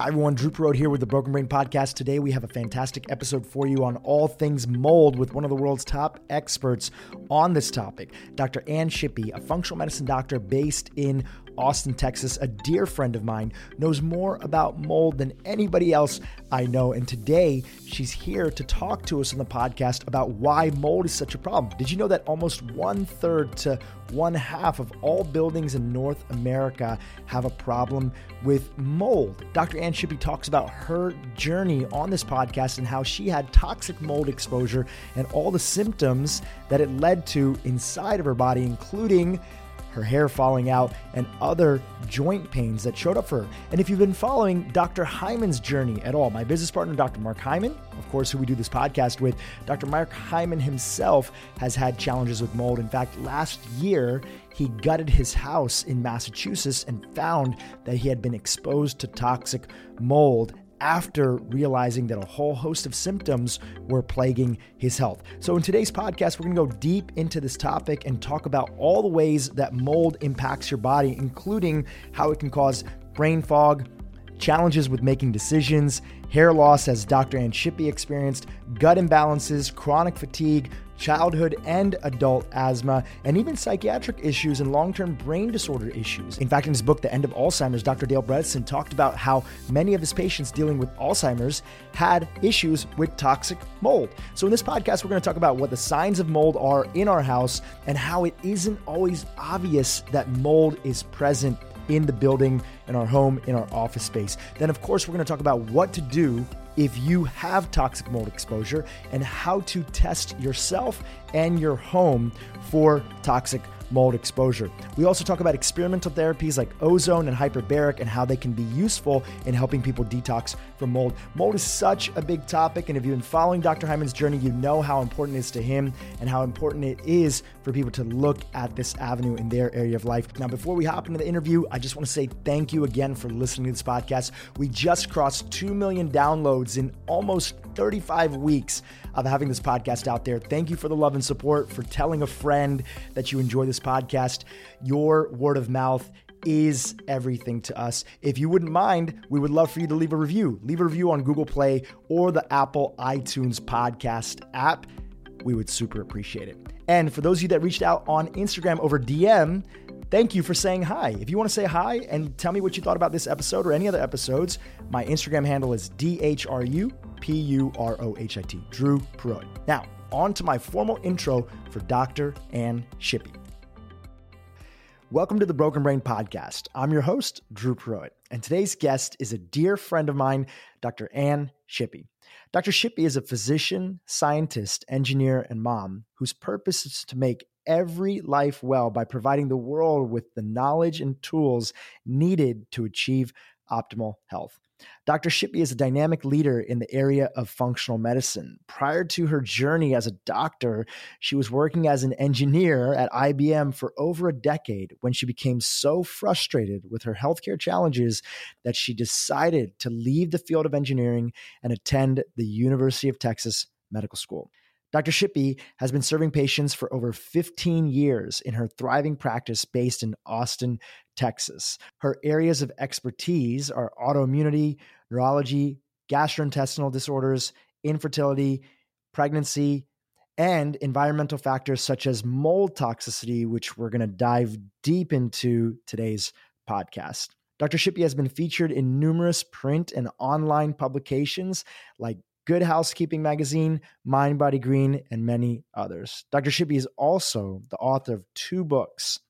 Hi, everyone. Dhru Purohit here with the Broken Brain Podcast. Today, we have a fantastic episode for you on all things mold with one of the world's top experts on this topic, Dr. Ann Shippy, a functional medicine doctor based in Austin, Texas, a dear friend of mine, knows more about mold than anybody else I know. And today, she's here to talk to us on the podcast about why mold is such a problem. Did you know that almost one third to one half of all buildings in North America have a problem with mold? Dr. Ann Shippy talks about her journey on this podcast and how she had toxic mold exposure and all the symptoms that it led to inside of her body, including her hair falling out, and other joint pains that showed up for her. And if you've been following Dr. Hyman's journey at all, my business partner, Dr. Mark Hyman, of course, who we do this podcast with, Dr. Mark Hyman himself has had challenges with mold. In fact, last year, he gutted his house in Massachusetts and found that he had been exposed to toxic mold after realizing that a whole host of symptoms were plaguing his health. So, in today's podcast, we're gonna go deep into this topic and talk about all the ways that mold impacts your body, including how it can cause brain fog, challenges with making decisions, hair loss, as Dr. Ann Shippy experienced, gut imbalances, chronic fatigue, childhood and adult asthma, and even psychiatric issues and long term brain disorder issues. In fact, in his book, The End of Alzheimer's, Dr. Dale Bredesen talked about how many of his patients dealing with Alzheimer's had issues with toxic mold. So, in this podcast, we're going to talk about what the signs of mold are in our house and how it isn't always obvious that mold is present in the building, in our home, in our office space. Then, of course, we're going to talk about what to do if you have toxic mold exposure and how to test yourself and your home for toxic mold exposure. We also talk about experimental therapies like ozone and hyperbaric and how they can be useful in helping people detox from mold. Mold is such a big topic, and if you've been following Dr. Hyman's journey, you know how important it is to him and how important it is for people to look at this avenue in their area of life. Now, before we hop into the interview, I just want to say thank you again for listening to this podcast. We just crossed 2 million downloads in almost 35 weeks of having this podcast out there. Thank you for the love and support, for telling a friend that you enjoy this podcast. Your word of mouth is everything to us. If you wouldn't mind, we would love for you to leave a review. Leave a review on Google Play or the Apple iTunes podcast app. We would super appreciate it. And for those of you that reached out on Instagram over DM, thank you for saying hi. If you want to say hi and tell me what you thought about this episode or any other episodes, my Instagram handle is DHRU P U R O H I T, Dhru Purohit. Now, on to my formal intro for Dr. Ann Shippy. Welcome to the Broken Brain Podcast. I'm your host, Dhru Purohit, and today's guest is a dear friend of mine, Dr. Ann Shippy. Dr. Shippy is a physician, scientist, engineer, and mom whose purpose is to make every life well by providing the world with the knowledge and tools needed to achieve optimal health. Dr. Shippy is a dynamic leader in the area of functional medicine. Prior to her journey as a doctor, she was working as an engineer at IBM for over a decade when she became so frustrated with her healthcare challenges that she decided to leave the field of engineering and attend the University of Texas Medical School. Dr. Shippy has been serving patients for over 15 years in her thriving practice based in Austin, Texas. Her areas of expertise are autoimmunity, neurology, gastrointestinal disorders, infertility, pregnancy, and environmental factors such as mold toxicity, which we're going to dive deep into today's podcast. Dr. Shippy has been featured in numerous print and online publications like Good Housekeeping Magazine, Mind Body Green, and many others. Dr. Shippy is also the author of two books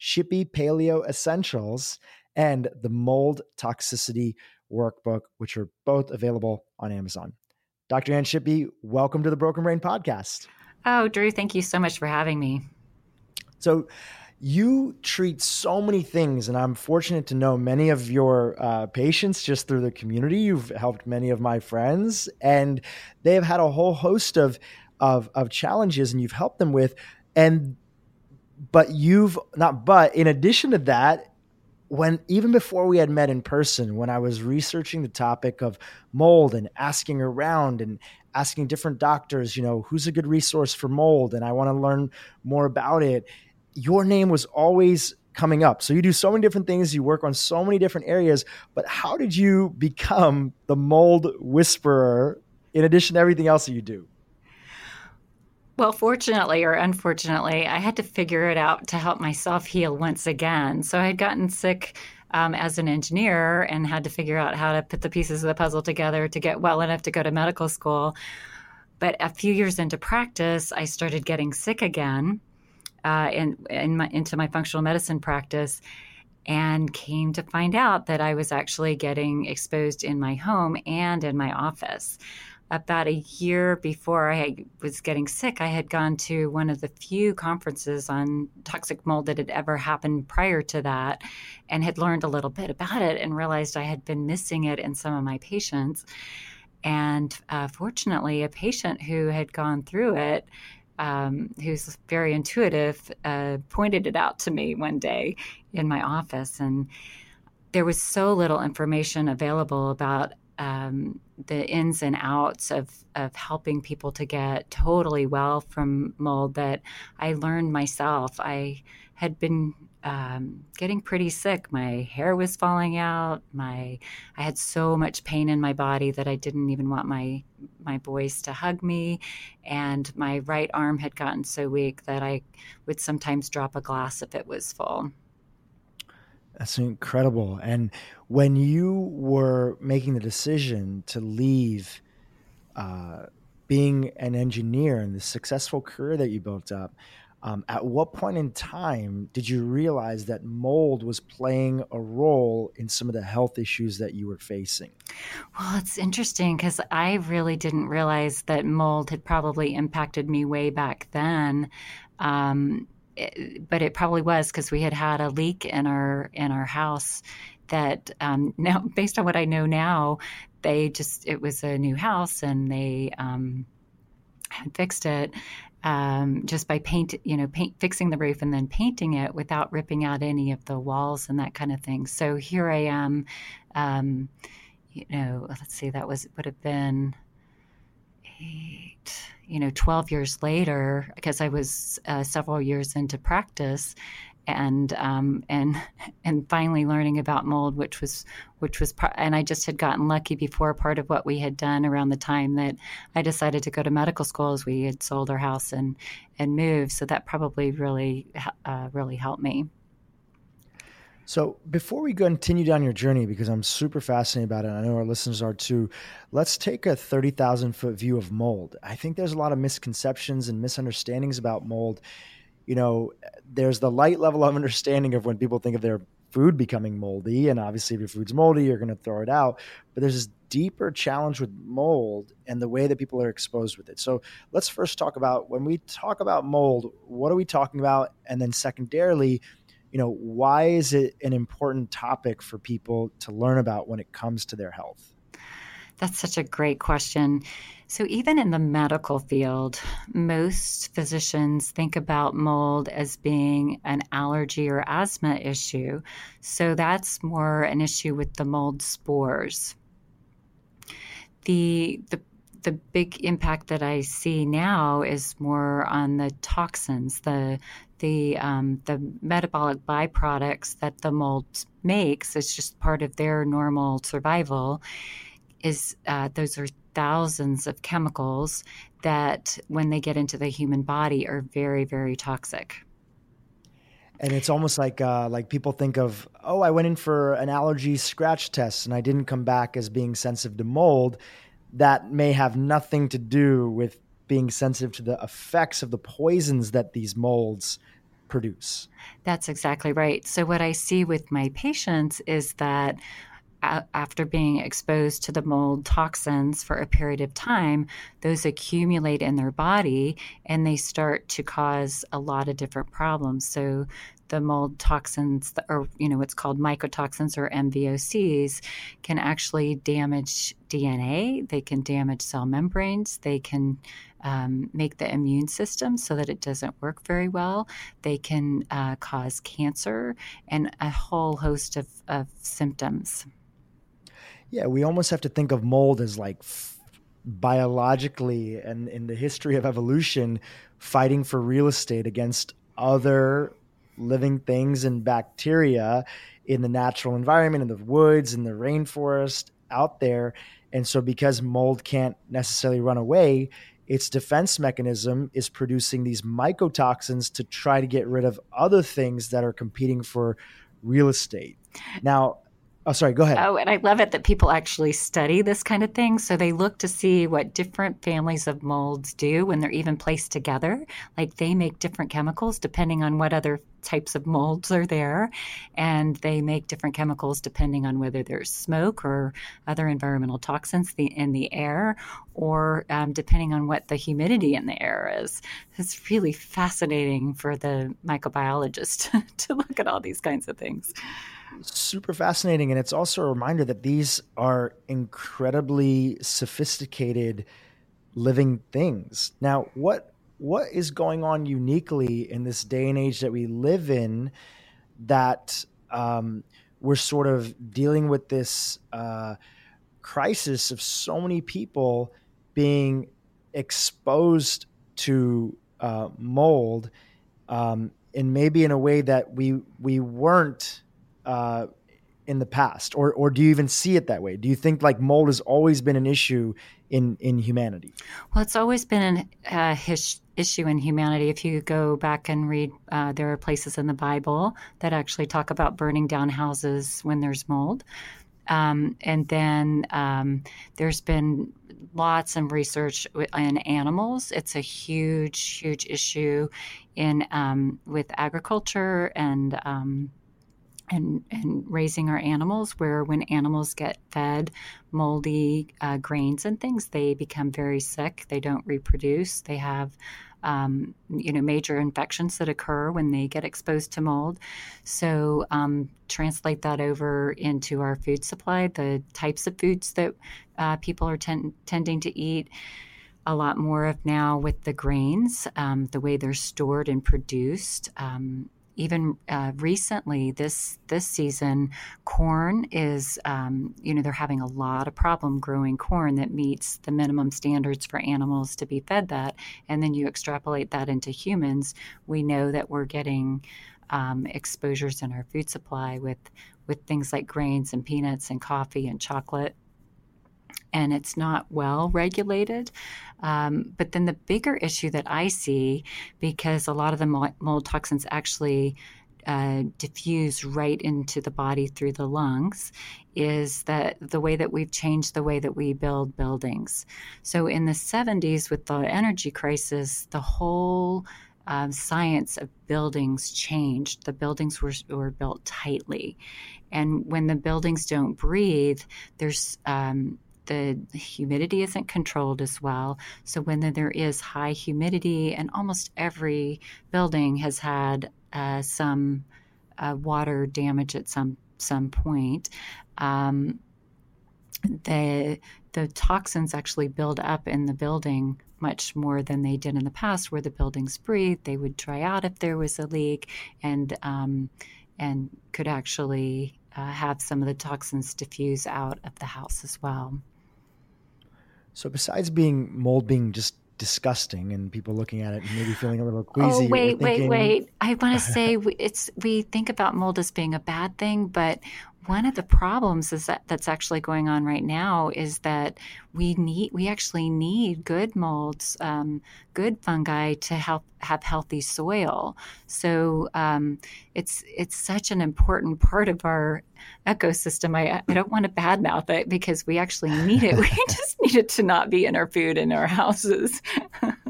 Shippy Paleo Essentials and the Mold Toxicity Workbook, which are both available on Amazon. Dr. Ann Shippy, welcome to the Broken Brain Podcast. Oh, Dhru, thank you so much for having me. So, you treat so many things, and I'm fortunate to know many of your uh, patients just through the community. You've helped many of my friends, and they have had a whole host of of, of challenges, and you've helped them with. And but you've not. But in addition to that, when even before we had met in person, when I was researching the topic of mold and asking around and asking different doctors, you know, who's a good resource for mold, and I want to learn more about it your name was always coming up. So you do so many different things, you work on so many different areas, but how did you become the mold whisperer in addition to everything else that you do? Well, fortunately or unfortunately, I had to figure it out to help myself heal once again. So I had gotten sick um, as an engineer and had to figure out how to put the pieces of the puzzle together to get well enough to go to medical school. But a few years into practice, I started getting sick again uh, in, in my, into my functional medicine practice and came to find out that I was actually getting exposed in my home and in my office. About a year before I was getting sick, I had gone to one of the few conferences on toxic mold that had ever happened prior to that and had learned a little bit about it and realized I had been missing it in some of my patients. And uh, fortunately, a patient who had gone through it um, who's very intuitive, uh, pointed it out to me one day in my office. And there was so little information available about um, the ins and outs of, of helping people to get totally well from mold that I learned myself. I had been um, getting pretty sick. My hair was falling out. My I had so much pain in my body that I didn't even want my my boys to hug me, and my right arm had gotten so weak that I would sometimes drop a glass if it was full. That's incredible. And when you were making the decision to leave uh, being an engineer and the successful career that you built up, um, at what point in time did you realize that mold was playing a role in some of the health issues that you were facing? Well, it's interesting because I really didn't realize that mold had probably impacted me way back then. Um, it, but it probably was because we had had a leak in our in our house that um, now, based on what I know now, they just it was a new house and they um, had fixed it um, just by paint, you know, paint, fixing the roof and then painting it without ripping out any of the walls and that kind of thing. So here I am, um, you know, let's see, that was would have been eight, you know, 12 years later, because I was uh, several years into practice and um, and and finally learning about mold, which was which was part, and I just had gotten lucky before part of what we had done around the time that I decided to go to medical school as we had sold our house and and moved. So that probably really uh, really helped me. So before we continue down your journey, because I'm super fascinated about it, I know our listeners are too. Let's take a thirty thousand foot view of mold. I think there's a lot of misconceptions and misunderstandings about mold you know, there's the light level of understanding of when people think of their food becoming moldy. And obviously, if your food's moldy, you're going to throw it out. But there's this deeper challenge with mold and the way that people are exposed with it. So let's first talk about when we talk about mold, what are we talking about? And then, secondarily, you know, why is it an important topic for people to learn about when it comes to their health? That's such a great question. So, even in the medical field, most physicians think about mold as being an allergy or asthma issue. So, that's more an issue with the mold spores. The, the the big impact that I see now is more on the toxins, the the um, the metabolic byproducts that the mold makes. It's just part of their normal survival, is uh, those are thousands of chemicals that, when they get into the human body, are very, very toxic. And it's almost like uh, like people think of, oh, I went in for an allergy scratch test and I didn't come back as being sensitive to mold. That may have nothing to do with being sensitive to the effects of the poisons that these molds produce. That's exactly right. So, what I see with my patients is that after being exposed to the mold toxins for a period of time, those accumulate in their body and they start to cause a lot of different problems. So, the mold toxins, or you know, what's called mycotoxins or MVOCs, can actually damage DNA. They can damage cell membranes. They can um, make the immune system so that it doesn't work very well. They can uh, cause cancer and a whole host of, of symptoms. Yeah, we almost have to think of mold as like f- biologically and in the history of evolution fighting for real estate against other living things and bacteria in the natural environment, in the woods, in the rainforest, out there. And so, because mold can't necessarily run away, its defense mechanism is producing these mycotoxins to try to get rid of other things that are competing for real estate. Now, Oh, sorry, go ahead. Oh, and I love it that people actually study this kind of thing. So they look to see what different families of molds do when they're even placed together. Like they make different chemicals depending on what other types of molds are there. And they make different chemicals depending on whether there's smoke or other environmental toxins in the air, or um, depending on what the humidity in the air is. It's really fascinating for the microbiologist to look at all these kinds of things super fascinating. And it's also a reminder that these are incredibly sophisticated living things. Now, what what is going on uniquely in this day and age that we live in that um, we're sort of dealing with this uh, crisis of so many people being exposed to uh, mold um, and maybe in a way that we we weren't uh, in the past, or or do you even see it that way? Do you think like mold has always been an issue in in humanity? Well, it's always been an uh, his, issue in humanity. If you go back and read, uh, there are places in the Bible that actually talk about burning down houses when there's mold. Um, and then um, there's been lots of research in animals. It's a huge, huge issue in um, with agriculture and um, and, and raising our animals, where when animals get fed moldy uh, grains and things, they become very sick. They don't reproduce. They have, um, you know, major infections that occur when they get exposed to mold. So, um, translate that over into our food supply, the types of foods that uh, people are ten- tending to eat a lot more of now with the grains, um, the way they're stored and produced. Even uh, recently this this season, corn is um, you know they're having a lot of problem growing corn that meets the minimum standards for animals to be fed that, and then you extrapolate that into humans. We know that we're getting um, exposures in our food supply with with things like grains and peanuts and coffee and chocolate and it's not well regulated. Um, but then the bigger issue that I see, because a lot of the mold toxins actually uh, diffuse right into the body through the lungs is that the way that we've changed the way that we build buildings. So in the 70s, with the energy crisis, the whole um, science of buildings changed. The buildings were, were built tightly. And when the buildings don't breathe, there's um, the humidity isn't controlled as well. So when there is high humidity, and almost every building has had uh, some uh, water damage at some some point, um, the the toxins actually build up in the building much more than they did in the past, where the buildings breathe. They would dry out if there was a leak, and um, and could actually uh, have some of the toxins diffuse out of the house as well. So besides being mold being just disgusting and people looking at it and maybe feeling a little oh, queasy. Oh wait, thinking... wait, wait! I want to say it's we think about mold as being a bad thing, but one of the problems is that that's actually going on right now is that we need we actually need good molds, um, good fungi to help have healthy soil. So um, it's it's such an important part of our ecosystem. I, I don't want to badmouth it because we actually need it. We just need it to not be in our food in our houses.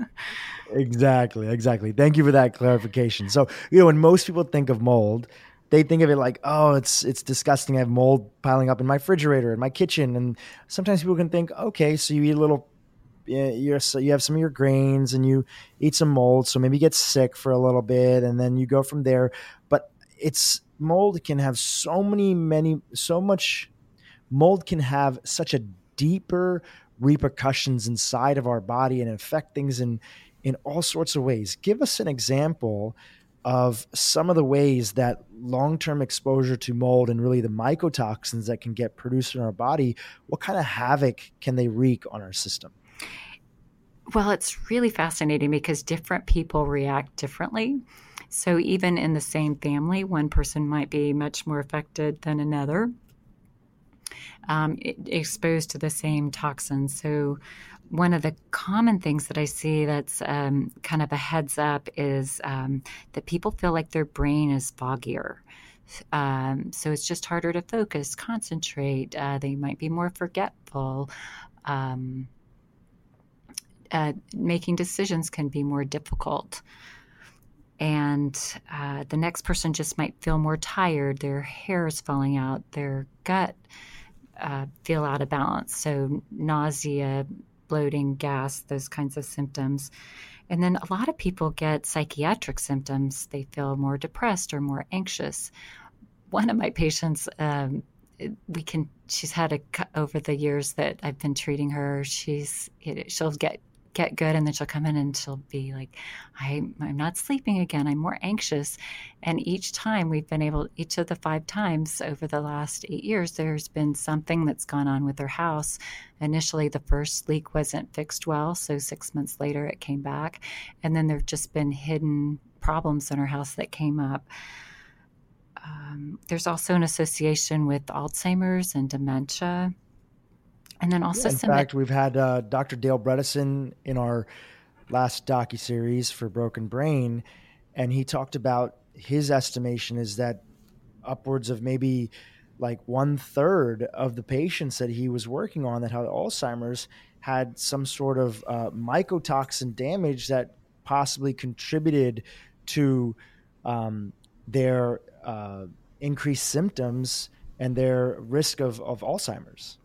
exactly, exactly. Thank you for that clarification. So you know when most people think of mold they think of it like, oh, it's it's disgusting. I have mold piling up in my refrigerator in my kitchen, and sometimes people can think, okay, so you eat a little, you're so you have some of your grains and you eat some mold, so maybe you get sick for a little bit, and then you go from there. But it's mold can have so many, many, so much. Mold can have such a deeper repercussions inside of our body and affect things in in all sorts of ways. Give us an example of some of the ways that long-term exposure to mold and really the mycotoxins that can get produced in our body what kind of havoc can they wreak on our system well it's really fascinating because different people react differently So, even in the same family, one person might be much more affected than another, um, exposed to the same toxins. So, one of the common things that I see that's um, kind of a heads up is um, that people feel like their brain is foggier. Um, so it's just harder to focus, concentrate. Uh, they might be more forgetful. Um, uh, making decisions can be more difficult. And uh, the next person just might feel more tired. Their hair is falling out. Their gut uh, feel out of balance. So nausea, bloating, gas, those kinds of symptoms. And then a lot of people get psychiatric symptoms. They feel more depressed or more anxious. One of my patients, um, we can, she's had a, over the years that I've been treating her, she's, she'll get get good and then she'll come in and she'll be like I, i'm not sleeping again. I'm more anxious. And each time we've been able each of the five times over the last eight years there's been something that's gone on with her house. Initially the first leak wasn't fixed well so six months later it came back. And then there've just been hidden problems in her house that came up. Um, there's also an association with alzheimer's and dementia and then also, yeah, in fact, we've had uh, Dr. Dale Bredesen in our last docu series for Broken Brain, and he talked about his estimation is that upwards of maybe like one third of the patients that he was working on that had Alzheimer's had some sort of uh, mycotoxin damage that possibly contributed to um, their uh, increased symptoms and their risk of, of Alzheimer's.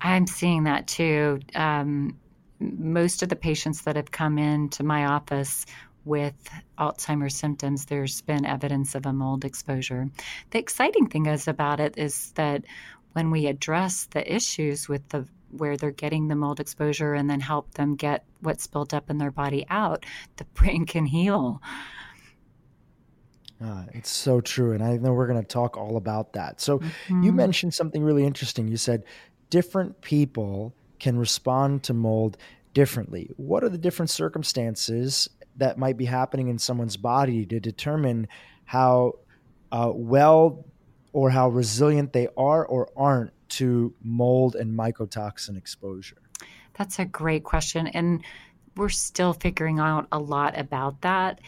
I'm seeing that too. Um, most of the patients that have come into my office with Alzheimer's symptoms, there's been evidence of a mold exposure. The exciting thing is about it is that when we address the issues with the where they're getting the mold exposure and then help them get what's built up in their body out, the brain can heal. Uh, it's so true. And I know we're going to talk all about that. So, mm-hmm. you mentioned something really interesting. You said different people can respond to mold differently. What are the different circumstances that might be happening in someone's body to determine how uh, well or how resilient they are or aren't to mold and mycotoxin exposure? That's a great question. And we're still figuring out a lot about that.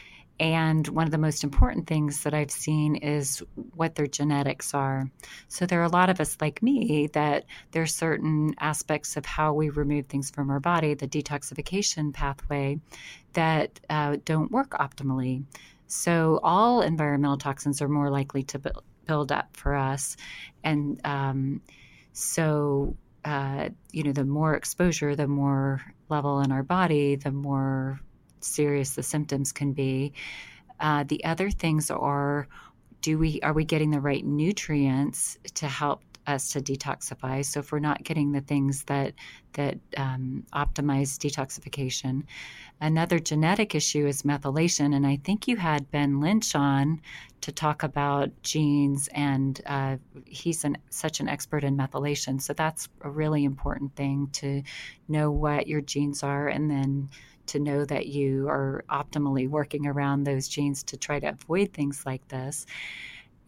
And one of the most important things that I've seen is what their genetics are. So there are a lot of us like me that there are certain aspects of how we remove things from our body, the detoxification pathway, that uh, don't work optimally. So all environmental toxins are more likely to build up for us. And um, so, uh, you know, the more exposure, the more level in our body, the more serious the symptoms can be. Uh, the other things are do we are we getting the right nutrients to help us to detoxify. So if we're not getting the things that that um, optimize detoxification, another genetic issue is methylation. And I think you had Ben Lynch on to talk about genes, and uh, he's an, such an expert in methylation. So that's a really important thing to know what your genes are, and then to know that you are optimally working around those genes to try to avoid things like this.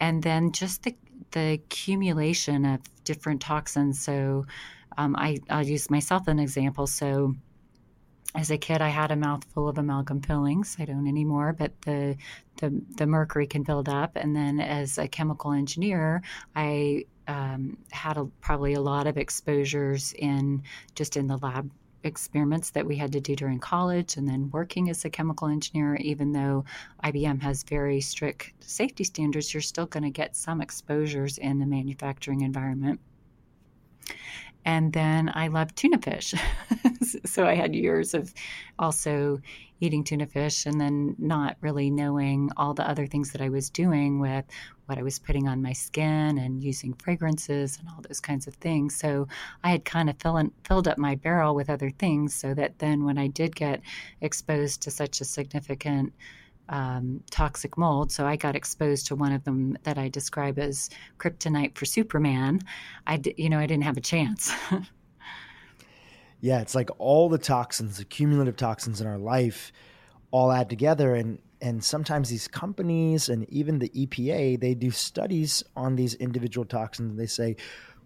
And then just the, the accumulation of different toxins. So um, I, I'll use myself an example. So as a kid, I had a mouthful of amalgam fillings. I don't anymore, but the, the the mercury can build up. And then, as a chemical engineer, I um, had a, probably a lot of exposures in just in the lab experiments that we had to do during college and then working as a chemical engineer, even though IBM has very strict safety standards, you're still going to get some exposures in the manufacturing environment. And then I love tuna fish. so I had years of also eating tuna fish and then not really knowing all the other things that I was doing with what I was putting on my skin and using fragrances and all those kinds of things. So I had kind of fill in, filled up my barrel with other things so that then when I did get exposed to such a significant um, toxic mold. So I got exposed to one of them that I describe as kryptonite for Superman. I, you know, I didn't have a chance. yeah, it's like all the toxins, the cumulative toxins in our life, all add together, and and sometimes these companies and even the EPA they do studies on these individual toxins and they say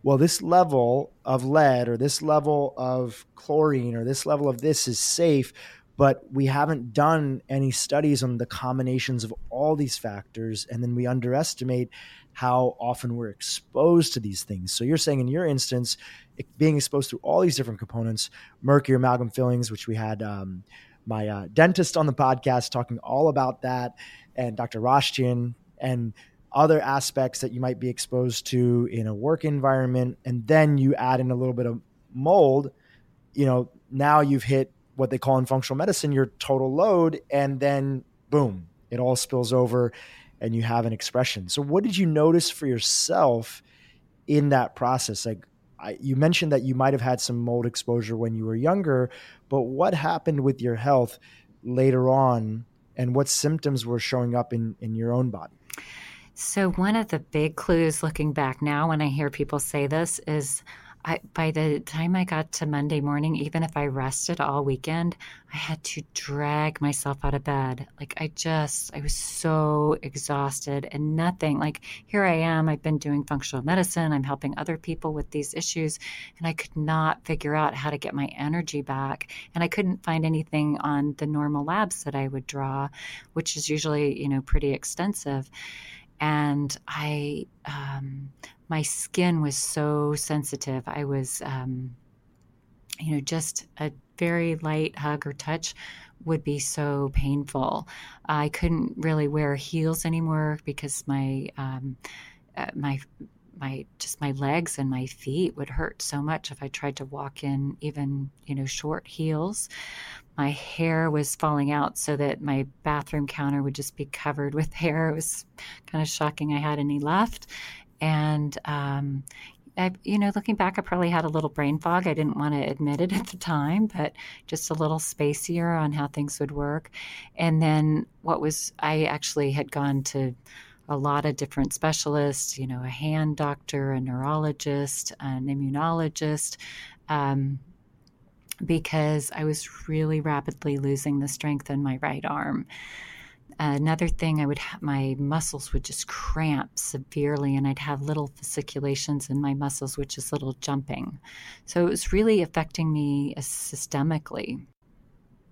well this level of lead or this level of chlorine or this level of this is safe but we haven't done any studies on the combinations of all these factors and then we underestimate how often we're exposed to these things so you're saying in your instance being exposed to all these different components mercury amalgam fillings which we had um, my uh, dentist on the podcast talking all about that, and Dr. Roshtian and other aspects that you might be exposed to in a work environment. And then you add in a little bit of mold, you know, now you've hit what they call in functional medicine your total load, and then boom, it all spills over and you have an expression. So, what did you notice for yourself in that process? Like, I, you mentioned that you might have had some mold exposure when you were younger, but what happened with your health later on, and what symptoms were showing up in, in your own body? So, one of the big clues looking back now when I hear people say this is I, by the time I got to Monday morning, even if I rested all weekend, I had to drag myself out of bed. Like I just, I was so exhausted and nothing. Like here I am, I've been doing functional medicine, I'm helping other people with these issues, and I could not figure out how to get my energy back. And I couldn't find anything on the normal labs that I would draw, which is usually, you know, pretty extensive and I um, my skin was so sensitive. I was, um, you know, just a very light hug or touch would be so painful. I couldn't really wear heels anymore because my um, uh, my my just my legs and my feet would hurt so much if I tried to walk in even you know short heels. My hair was falling out so that my bathroom counter would just be covered with hair. It was kind of shocking I had any left. And um, I, you know, looking back, I probably had a little brain fog. I didn't want to admit it at the time, but just a little spacier on how things would work. And then what was, I actually had gone to a lot of different specialists, you know, a hand doctor, a neurologist, an immunologist, um, because I was really rapidly losing the strength in my right arm another thing, I would have, my muscles would just cramp severely, and I'd have little fasciculations in my muscles, which is little jumping. So it was really affecting me uh, systemically.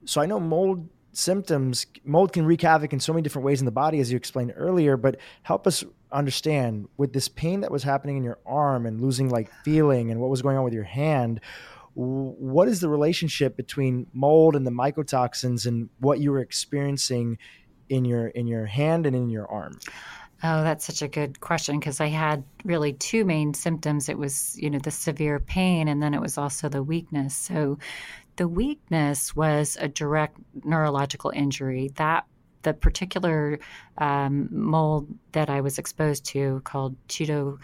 So I know mold symptoms, mold can wreak havoc in so many different ways in the body, as you explained earlier. But help us understand with this pain that was happening in your arm and losing like feeling, and what was going on with your hand what is the relationship between mold and the mycotoxins and what you were experiencing in your in your hand and in your arm? Oh, that's such a good question because I had really two main symptoms. It was, you know, the severe pain and then it was also the weakness. So the weakness was a direct neurological injury. That the particular um, mold that I was exposed to called Cheeto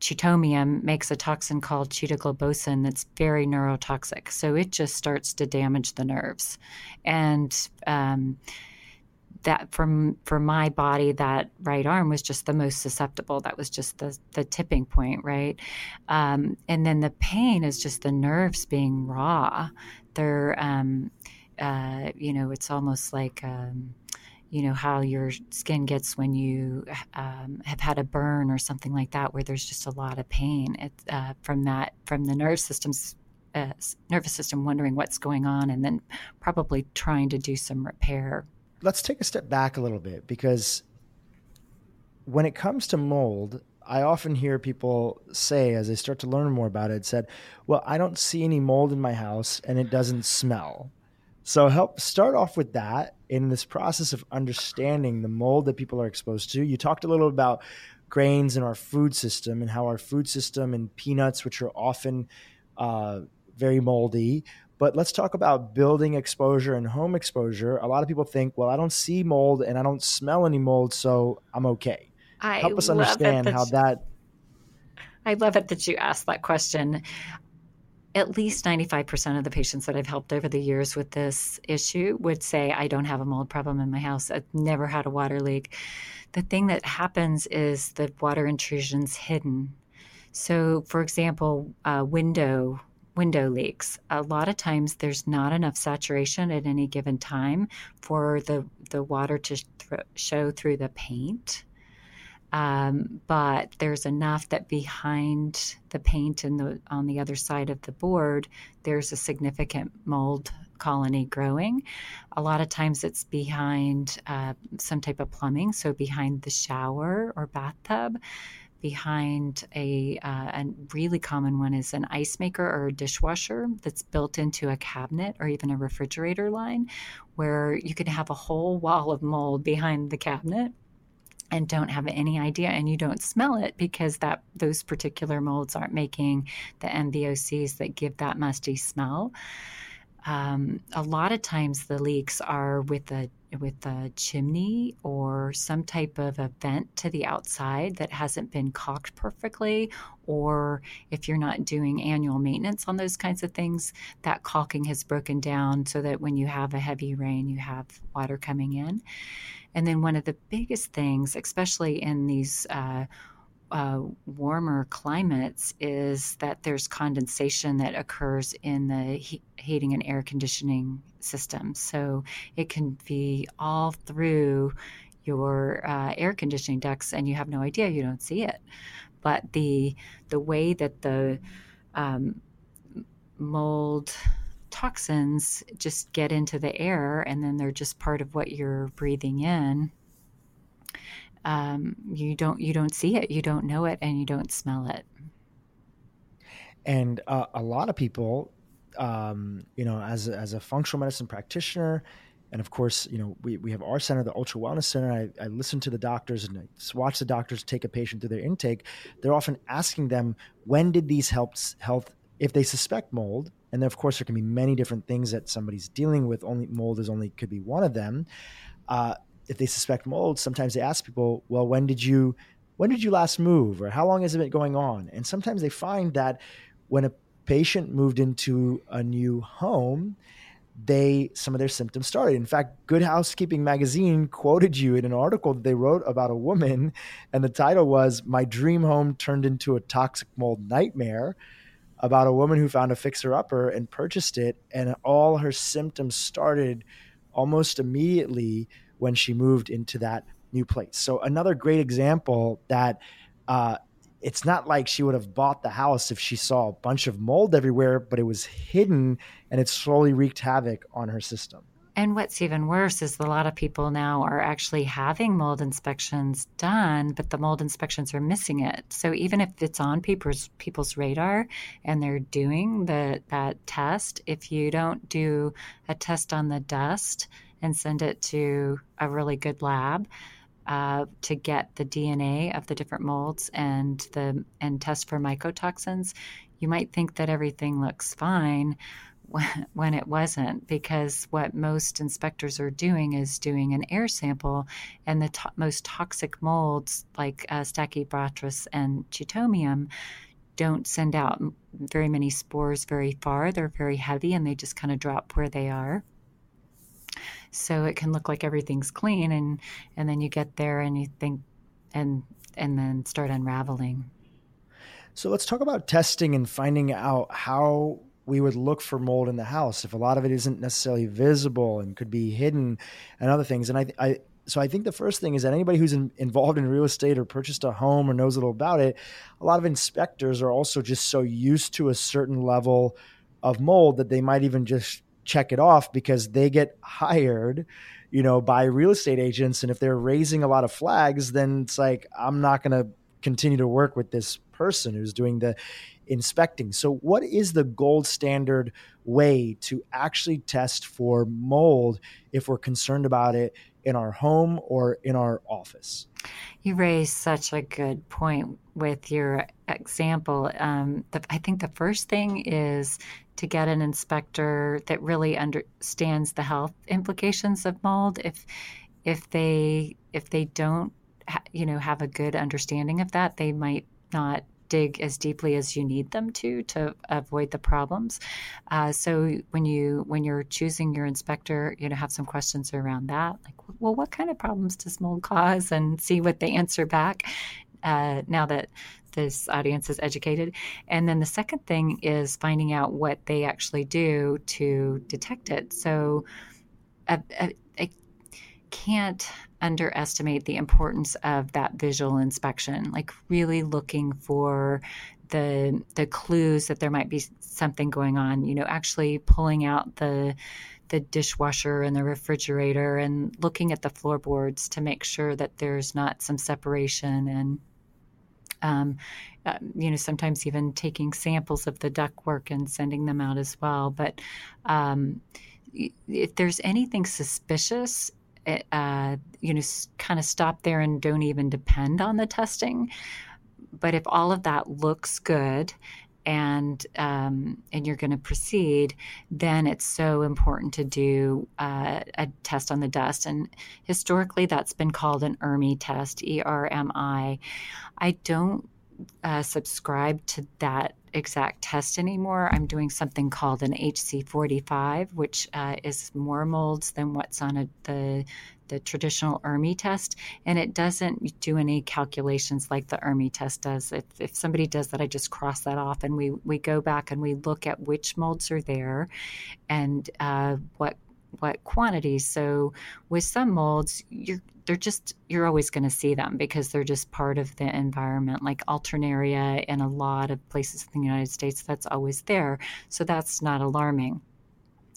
Chaetomium makes a toxin called chaetoglobosin that's very neurotoxic. So it just starts to damage the nerves. And um, that from for my body that right arm was just the most susceptible. That was just the the tipping point right? Um, and then the pain is just the nerves being raw. They're um, uh, you know it's almost like um, you know how your skin gets when you um, have had a burn or something like that where there's just a lot of pain. It, uh, from that from the nerve system's uh, nervous system wondering what's going on and then probably trying to do some repair let's take a step back a little bit because when it comes to mold, I often hear people say as they start to learn more about it, said, "Well, I don't see any mold in my house and it doesn't smell." So help start off with that in this process of understanding the mold that people are exposed to. You talked a little about grains in our food system and how our food system and peanuts, which are often uh, very moldy, but let's talk about building exposure and home exposure. A lot of people think, well, I don't see mold and I don't smell any mold, so I'm okay. I Help us understand that how you, that. I love it that you asked that question. At least 95% of the patients that I've helped over the years with this issue would say, I don't have a mold problem in my house. I've never had a water leak. The thing that happens is the water intrusion's hidden. So, for example, a window window leaks. A lot of times there's not enough saturation at any given time for the, the water to th- show through the paint. Um, but there's enough that behind the paint and the on the other side of the board, there's a significant mold colony growing. A lot of times it's behind uh, some type of plumbing, so behind the shower or bathtub behind a, uh, a really common one is an ice maker or a dishwasher that's built into a cabinet or even a refrigerator line where you can have a whole wall of mold behind the cabinet and don't have any idea and you don't smell it because that those particular molds aren't making the MVOCs that give that musty smell. Um, a lot of times the leaks are with a with a chimney or some type of a vent to the outside that hasn't been caulked perfectly, or if you're not doing annual maintenance on those kinds of things, that caulking has broken down so that when you have a heavy rain, you have water coming in. And then one of the biggest things, especially in these uh, uh, warmer climates is that there's condensation that occurs in the he- heating and air conditioning system. So it can be all through your uh, air conditioning ducts, and you have no idea. You don't see it. But the the way that the um, mold toxins just get into the air, and then they're just part of what you're breathing in um, you don't you don't see it, you don't know it, and you don't smell it. And uh, a lot of people, um, you know, as a, as a functional medicine practitioner, and of course, you know, we, we have our center, the Ultra Wellness Center. I, I listen to the doctors and I watch the doctors take a patient through their intake. They're often asking them, when did these helps health, if they suspect mold, and then of course there can be many different things that somebody's dealing with. Only mold is only could be one of them. Uh, if they suspect mold, sometimes they ask people, well, when did you when did you last move or how long has it been going on? And sometimes they find that when a patient moved into a new home, they some of their symptoms started. In fact, Good Housekeeping magazine quoted you in an article that they wrote about a woman, and the title was "My Dream Home Turned into a Toxic Mold Nightmare." About a woman who found a fixer upper and purchased it, and all her symptoms started almost immediately when she moved into that new place. So another great example that uh, it's not like she would have bought the house if she saw a bunch of mold everywhere, but it was hidden and it slowly wreaked havoc on her system. And what's even worse is a lot of people now are actually having mold inspections done, but the mold inspections are missing it. So even if it's on people's people's radar and they're doing the that test, if you don't do a test on the dust, and send it to a really good lab uh, to get the DNA of the different molds and the and test for mycotoxins, you might think that everything looks fine when it wasn't because what most inspectors are doing is doing an air sample and the to- most toxic molds like uh, stachybotrys and chaetomium don't send out very many spores very far. They're very heavy and they just kind of drop where they are so it can look like everything's clean and and then you get there and you think and and then start unraveling. So let's talk about testing and finding out how we would look for mold in the house if a lot of it isn't necessarily visible and could be hidden and other things. And i, I so I think the first thing is that anybody who's in, involved in real estate or purchased a home or knows a little about it, a lot of inspectors are also just so used to a certain level of mold that they might even just check it off because they get hired you know by real estate agents. And if they're raising a lot of flags then it's like i'm not going to continue to work with this person who's doing the inspecting. So what is the gold standard way to actually test for mold if we're concerned about it in our home or in our office you raise such a good point with your example. Um, the, I think the first thing is to get an inspector that really understands the health implications of mold. If if they if they don't ha- you know have a good understanding of that, they might not dig as deeply as you need them to to avoid the problems. Uh, so when you when you're choosing your inspector, you know have some questions around that, like well, what kind of problems does mold cause, and see what they answer back. Uh, now that this audience is educated. And then the second thing is finding out what they actually do to detect it. So I, I can't underestimate the importance of that visual inspection, like really looking for the the clues that there might be something going on. You know, actually pulling out the the dishwasher and the refrigerator and looking at the floorboards to make sure that there's not some separation and um, uh, you know sometimes even taking samples of the ductwork and sending them out as well but um, if there's anything suspicious uh, you know kind of stop there and don't even depend on the testing but if all of that looks good and um, and you're going to proceed, then it's so important to do uh, a test on the dust. And historically, that's been called an ERMI test, E R M I. I don't uh, subscribe to that exact test anymore. I'm doing something called an HC45, which uh, is more molds than what's on a, the the traditional ERMI test, and it doesn't do any calculations like the ERMI test does. If, if somebody does that, I just cross that off, and we we go back and we look at which molds are there, and uh, what what quantities. So with some molds, you're they're just you're always going to see them because they're just part of the environment. Like alternaria in a lot of places in the United States, that's always there. So that's not alarming.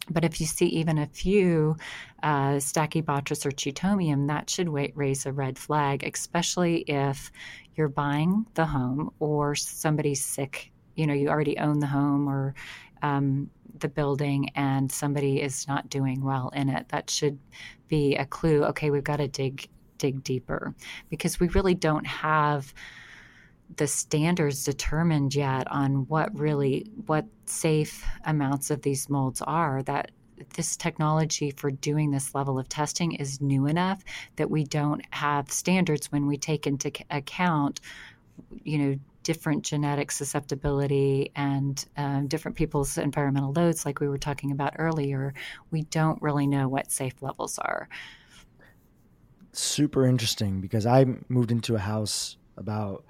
But if you see even a few uh, Stachybotrys or Chaetomium, that should raise a red flag, especially if you're buying the home or somebody's sick. You know, you already own the home or um, the building and somebody is not doing well in it. That should be a clue. Okay, we've got to dig dig deeper because we really don't have the standards determined yet on what really what safe amounts of these molds are that this technology for doing this level of testing is new enough that we don't have standards when we take into account you know different genetic susceptibility and um, different people's environmental loads like we were talking about earlier we don't really know what safe levels are super interesting because i moved into a house about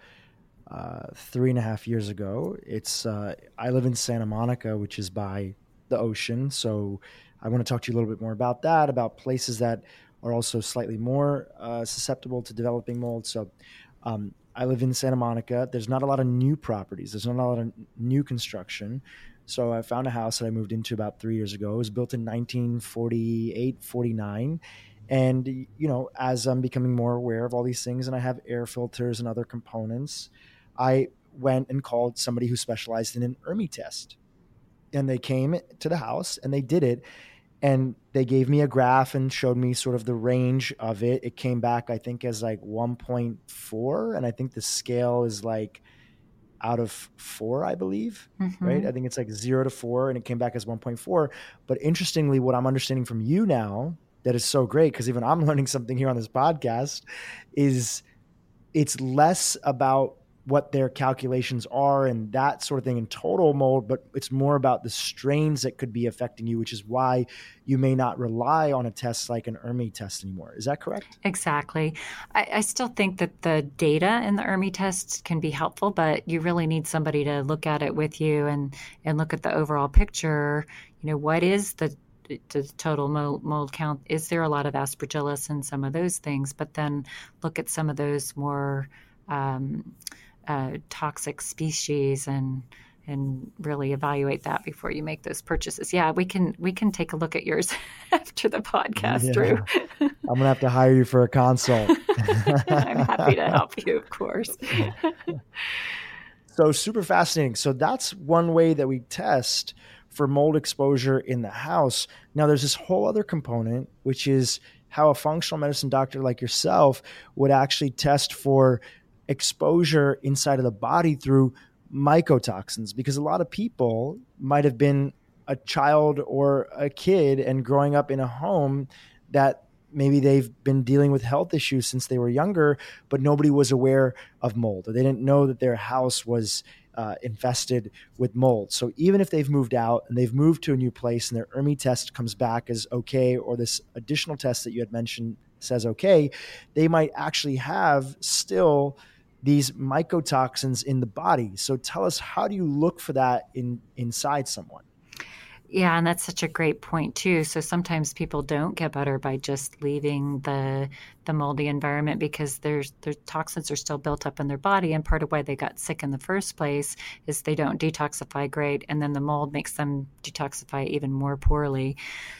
uh, three and a half years ago. It's uh, I live in Santa Monica, which is by the ocean. So I want to talk to you a little bit more about that, about places that are also slightly more uh, susceptible to developing mold. So um, I live in Santa Monica. There's not a lot of new properties. There's not a lot of new construction. So I found a house that I moved into about three years ago. It was built in 1948, 49. And, you know, as I'm becoming more aware of all these things and I have air filters and other components, I went and called somebody who specialized in an ERMI test. And they came to the house and they did it. And they gave me a graph and showed me sort of the range of it. It came back, I think, as like 1.4. And I think the scale is like out of four, I believe, mm-hmm. right? I think it's like zero to four, and it came back as 1.4. But interestingly, what I'm understanding from you now that is so great, because even I'm learning something here on this podcast, is it's less about what their calculations are and that sort of thing in total mold, but it's more about the strains that could be affecting you, which is why you may not rely on a test like an ERMI test anymore. Is that correct? Exactly. I, I still think that the data in the ERMI test can be helpful, but you really need somebody to look at it with you and, and look at the overall picture. You know, what is the the total mold, mold, count. Is there a lot of aspergillus and some of those things? But then look at some of those more um, uh, toxic species and and really evaluate that before you make those purchases. Yeah, we can we can take a look at yours after the podcast, yeah. Dhru. I'm gonna have to hire you for a consult. I'm happy to help you, of course. so super fascinating. So that's one way that we test for mold exposure in the house. Now there's this whole other component, which is how a functional medicine doctor like yourself would actually test for exposure inside of the body through mycotoxins because a lot of people might have been a child or a kid and growing up in a home that maybe they've been dealing with health issues since they were younger, but nobody was aware of mold or they didn't know that their house was uh, infested with mold. So even if they've moved out and they've moved to a new place and their ERMI test comes back as okay, or this additional test that you had mentioned says okay, they might actually have still these mycotoxins in the body. So tell us, how do you look for that in inside someone? Yeah, and that's such a great point too. So sometimes people don't get better by just leaving the the moldy environment because there's their toxins are still built up in their body, and part of why they got sick in the first place is they don't detoxify great, and then the mold makes them detoxify even more poorly.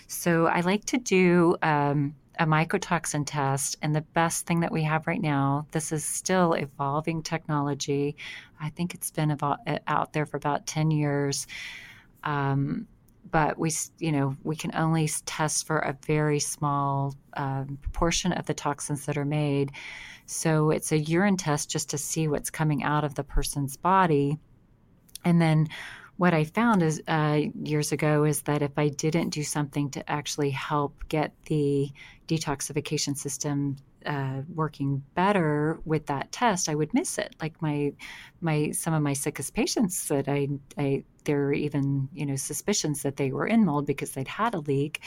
So I like to do. Um, a mycotoxin test, and the best thing that we have right now, this is still evolving technology. I think it's been about, out there for about 10 years. Um, but we, you know, we can only test for a very small um, portion of the toxins that are made. So it's a urine test just to see what's coming out of the person's body. And then what I found is uh, years ago is that if I didn't do something to actually help get the detoxification system uh, working better with that test, I would miss it. Like my my some of my sickest patients that I, I there were even you know suspicions that they were in mold because they'd had a leak.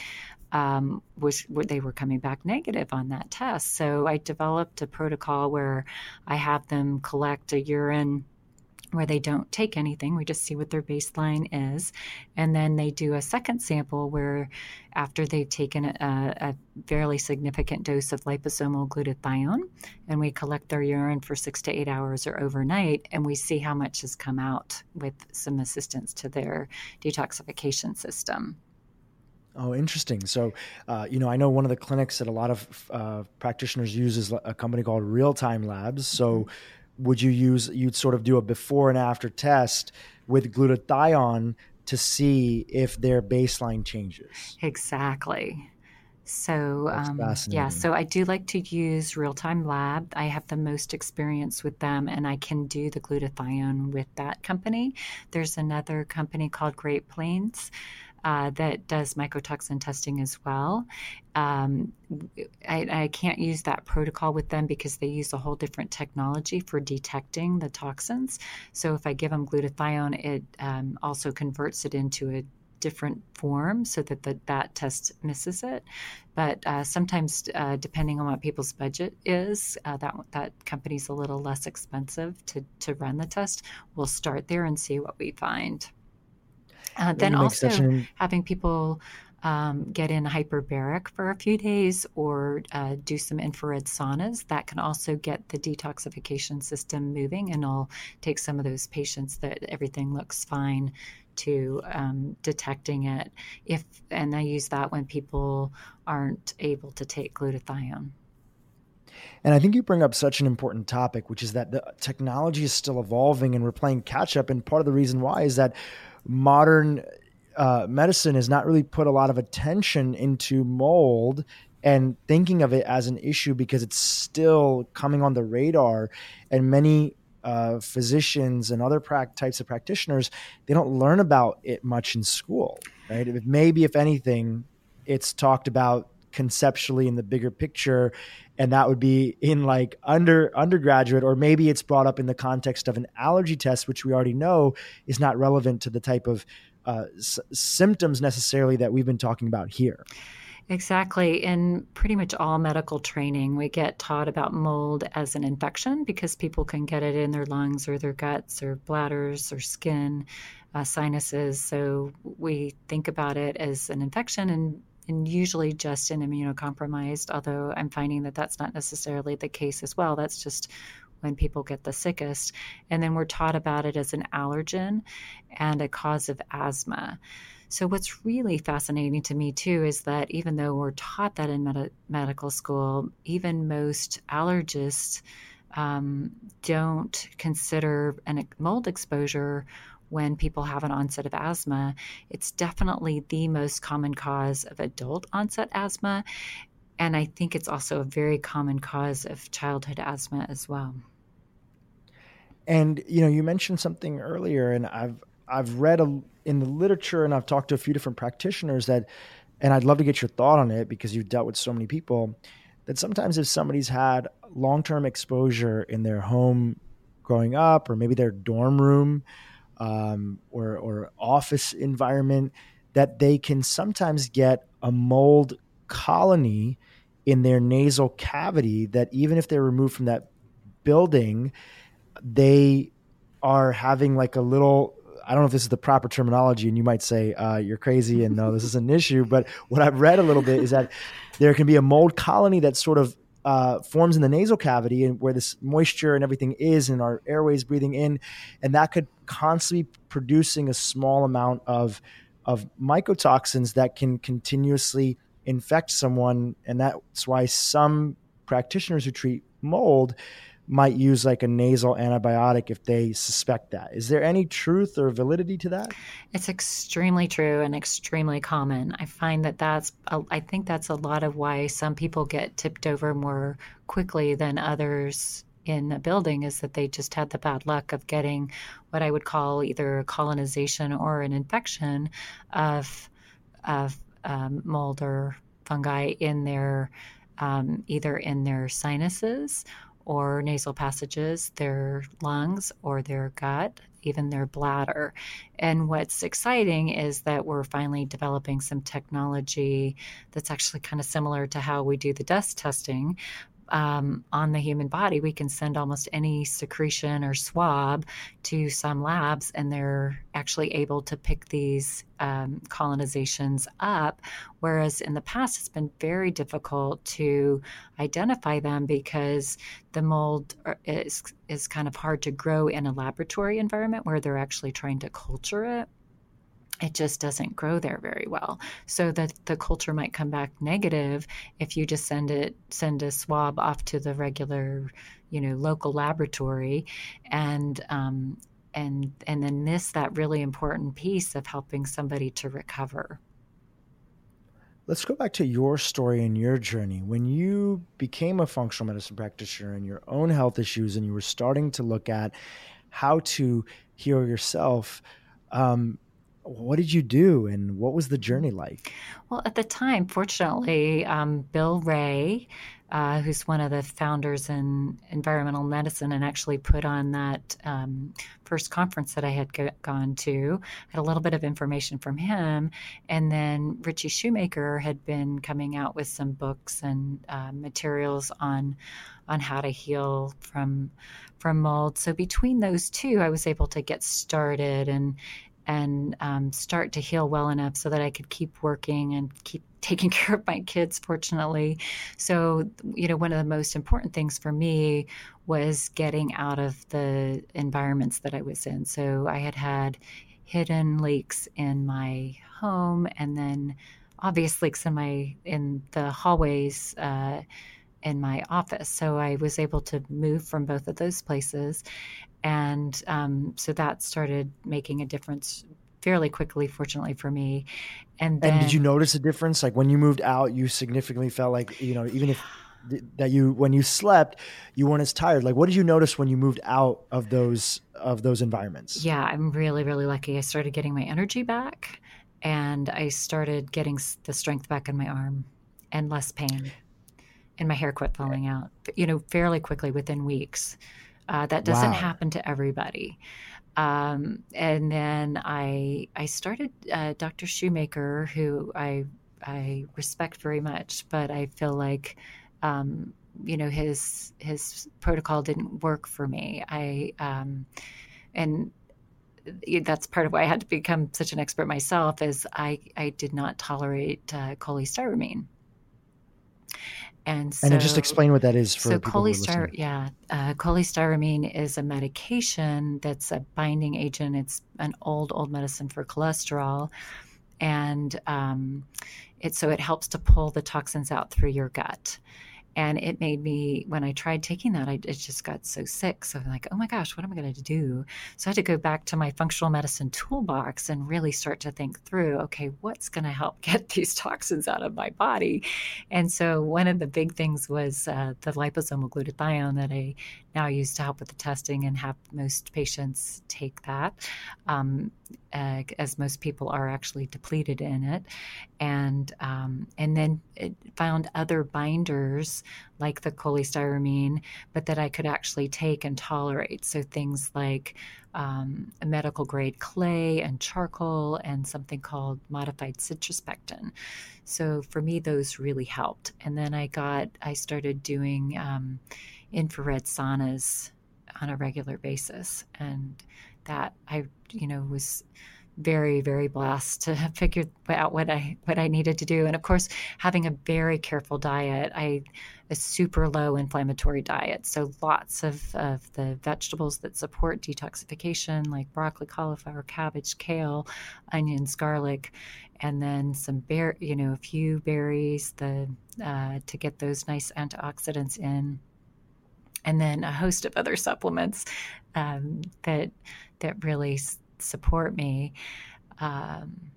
Um, was they were coming back negative on that test. So I developed a protocol where I have them collect a urine where they don't take anything. We just see what their baseline is. And then they do a second sample where, after they've taken a, a fairly significant dose of liposomal glutathione, and we collect their urine for six to eight hours or overnight, and we see how much has come out with some assistance to their detoxification system. Oh, interesting. So, uh, you know, I know one of the clinics that a lot of uh, practitioners use is a company called Real Time Labs. So, mm-hmm would you use you'd sort of do a before and after test with glutathione to see if their baseline changes? Exactly. So um, yeah so i do like to use real time lab. I have the most experience with them and i can do the glutathione with that company. There's another company called great plains uh, that does mycotoxin testing as well. Um, I, I, can't use that protocol with them because they use a whole different technology for detecting the toxins. So if I give them glutathione, it um, also converts it into a different form so that the, that test misses it. But uh, sometimes, uh, depending on what people's budget is, uh, that that company's a little less expensive to to run the test. We'll start there and see what we find. Uh, then also having people um, get in hyperbaric for a few days or uh, do some infrared saunas. That can also get the detoxification system moving and I'll take some of those patients that everything looks fine to um, detecting it. If and I use that when people aren't able to take glutathione. And I think you bring up such an important topic, which is that the technology is still evolving and we're playing catch up. And part of the reason why is that modern uh, medicine has not really put a lot of attention into mold and thinking of it as an issue because it's still coming on the radar. And many uh, physicians and other pra- types of practitioners they don't learn about it much in school right? Maybe if anything it's talked about conceptually in the bigger picture and that would be in like under undergraduate or maybe it's brought up in the context of an allergy test which we already know is not relevant to the type of uh, s- symptoms necessarily that we've been talking about here Exactly. In pretty much all medical training, we get taught about mold as an infection because people can get it in their lungs or their guts or bladders or skin, uh, sinuses. So we think about it as an infection and and usually just in immunocompromised, although I'm finding that that's not necessarily the case as well. That's just when people get the sickest. And then we're taught about it as an allergen and a cause of asthma. So, what's really fascinating to me too is that even though we're taught that in med- medical school, even most allergists um, don't consider a mold exposure when people have an onset of asthma. It's definitely the most common cause of adult onset asthma. And I think it's also a very common cause of childhood asthma as well. And you know, you mentioned something earlier, and I've I've read a, in the literature, and I've talked to a few different practitioners that, and I'd love to get your thought on it because you've dealt with so many people. That sometimes if somebody's had long term exposure in their home growing up, or maybe their dorm room, um, or, or office environment that they can sometimes get a mold colony in their nasal cavity that even if they're removed from that building they are having like a little I don't know if this is the proper terminology, and you might say uh, you're crazy and no, this is an issue. But what I've read a little bit is that there can be a mold colony that sort of uh, forms in the nasal cavity and where this moisture and everything is in our airways breathing in, and that could constantly producing a small amount of of mycotoxins that can continuously infect someone, and that's why some practitioners who treat mold might use like a nasal antibiotic if they suspect that. Is there any truth or validity to that? It's extremely true and extremely common. I find that that's, a, I think that's a lot of why some people get tipped over more quickly than others in a building is that they just had the bad luck of getting what I would call either colonization or an infection of, of um, mold or fungi in their um, either in their sinuses or nasal passages, their lungs or their gut, even their bladder. And what's exciting is that we're finally developing some technology that's actually kind of similar to how we do the dust testing, um, on the human body, we can send almost any secretion or swab to some labs, and they're actually able to pick these um, colonizations up. Whereas in the past, it's been very difficult to identify them because the mold is, is kind of hard to grow in a laboratory environment where they're actually trying to culture it it just doesn't grow there very well. So that the culture might come back negative if you just send it send a swab off to the regular, you know, local laboratory, and um, and and then miss that really important piece of helping somebody to recover. Let's go back to your story and your journey. When you became a functional medicine practitioner and your own health issues, and you were starting to look at how to heal yourself. Um, what did you do and what was the journey like? Well, at the time, fortunately, um, Bill Rea, uh, who's one of the founders in environmental medicine and actually put on that um, first conference that I had go- gone to, had a little bit of information from him. And then Ritchie Shoemaker had been coming out with some books and uh, materials on on how to heal from from mold. So between those two, I was able to get started and and um, start to heal well enough so that I could keep working and keep taking care of my kids, fortunately. So, you know, one of the most important things for me was getting out of the environments that I was in. So, I had had hidden leaks in my home and then obvious leaks in my in the hallways uh, in my office. So I was able to move from both of those places. And um, so that started making a difference fairly quickly fortunately for me. And then, and did you notice a difference? Like when you moved out you significantly felt like you know even if that you when you slept you weren't as tired. Like what did you notice when you moved out of those of those environments? Yeah i'm really really lucky. I started getting my energy back and i started getting the strength back in my arm and less pain and my hair quit falling out you know fairly quickly within weeks uh, that doesn't wow. happen to everybody. Um, and then I I started uh, Dr. Shoemaker, who I I respect very much, but I feel like um, you know his his protocol didn't work for me. I um, and that's part of why I had to become such an expert myself. Is I I did not tolerate uh, cholestyramine. And so, and just explain what that is for so cholestyramine. Yeah, uh, cholestyramine is a medication that's a binding agent. It's an old old medicine for cholesterol, and um, it so it helps to pull the toxins out through your gut and it made me when i tried taking that i it just got so sick. So i'm like oh my gosh what am i going to do? So i had to go back to my functional medicine toolbox and really start to think through okay what's going to help get these toxins out of my body? And so one of the big things was uh, the liposomal glutathione that i now use to help with the testing and have most patients take that um, uh, as most people are actually depleted in it, and um, and then found other binders like the cholestyramine, but that I could actually take and tolerate. So things like um, medical grade clay and charcoal, and something called modified citrus pectin. So for me, those really helped. And then I got I started doing um, infrared saunas on a regular basis. And that I, you know, was very very blessed to have figured out what I what I needed to do. And of course having a very careful diet I a super low inflammatory diet. So lots of, of the vegetables that support detoxification like broccoli cauliflower cabbage kale onions garlic and then some bear you know a few berries the uh, to get those nice antioxidants in and then a host of other supplements um, that that really support me. Um,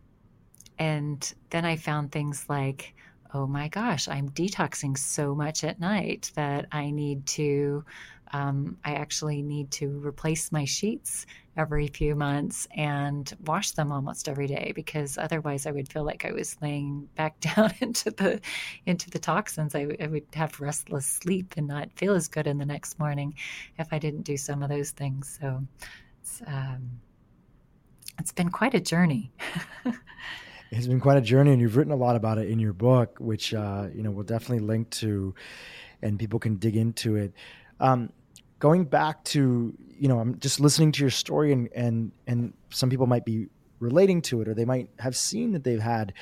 and then I found things like, oh my gosh, I'm detoxing so much at night that I need to, um, I actually need to replace my sheets every few months and wash them almost every day because otherwise I would feel like I was laying back down into the into the toxins. I, I would have restless sleep and not feel as good in the next morning if I didn't do some of those things. So it's um, it's been quite a journey. it's been quite a journey, and you've written a lot about it in your book, which uh, you know we'll definitely link to, and people can dig into it. Um, going back to you know, I'm just listening to your story, and and and some people might be relating to it, or they might have seen that they've had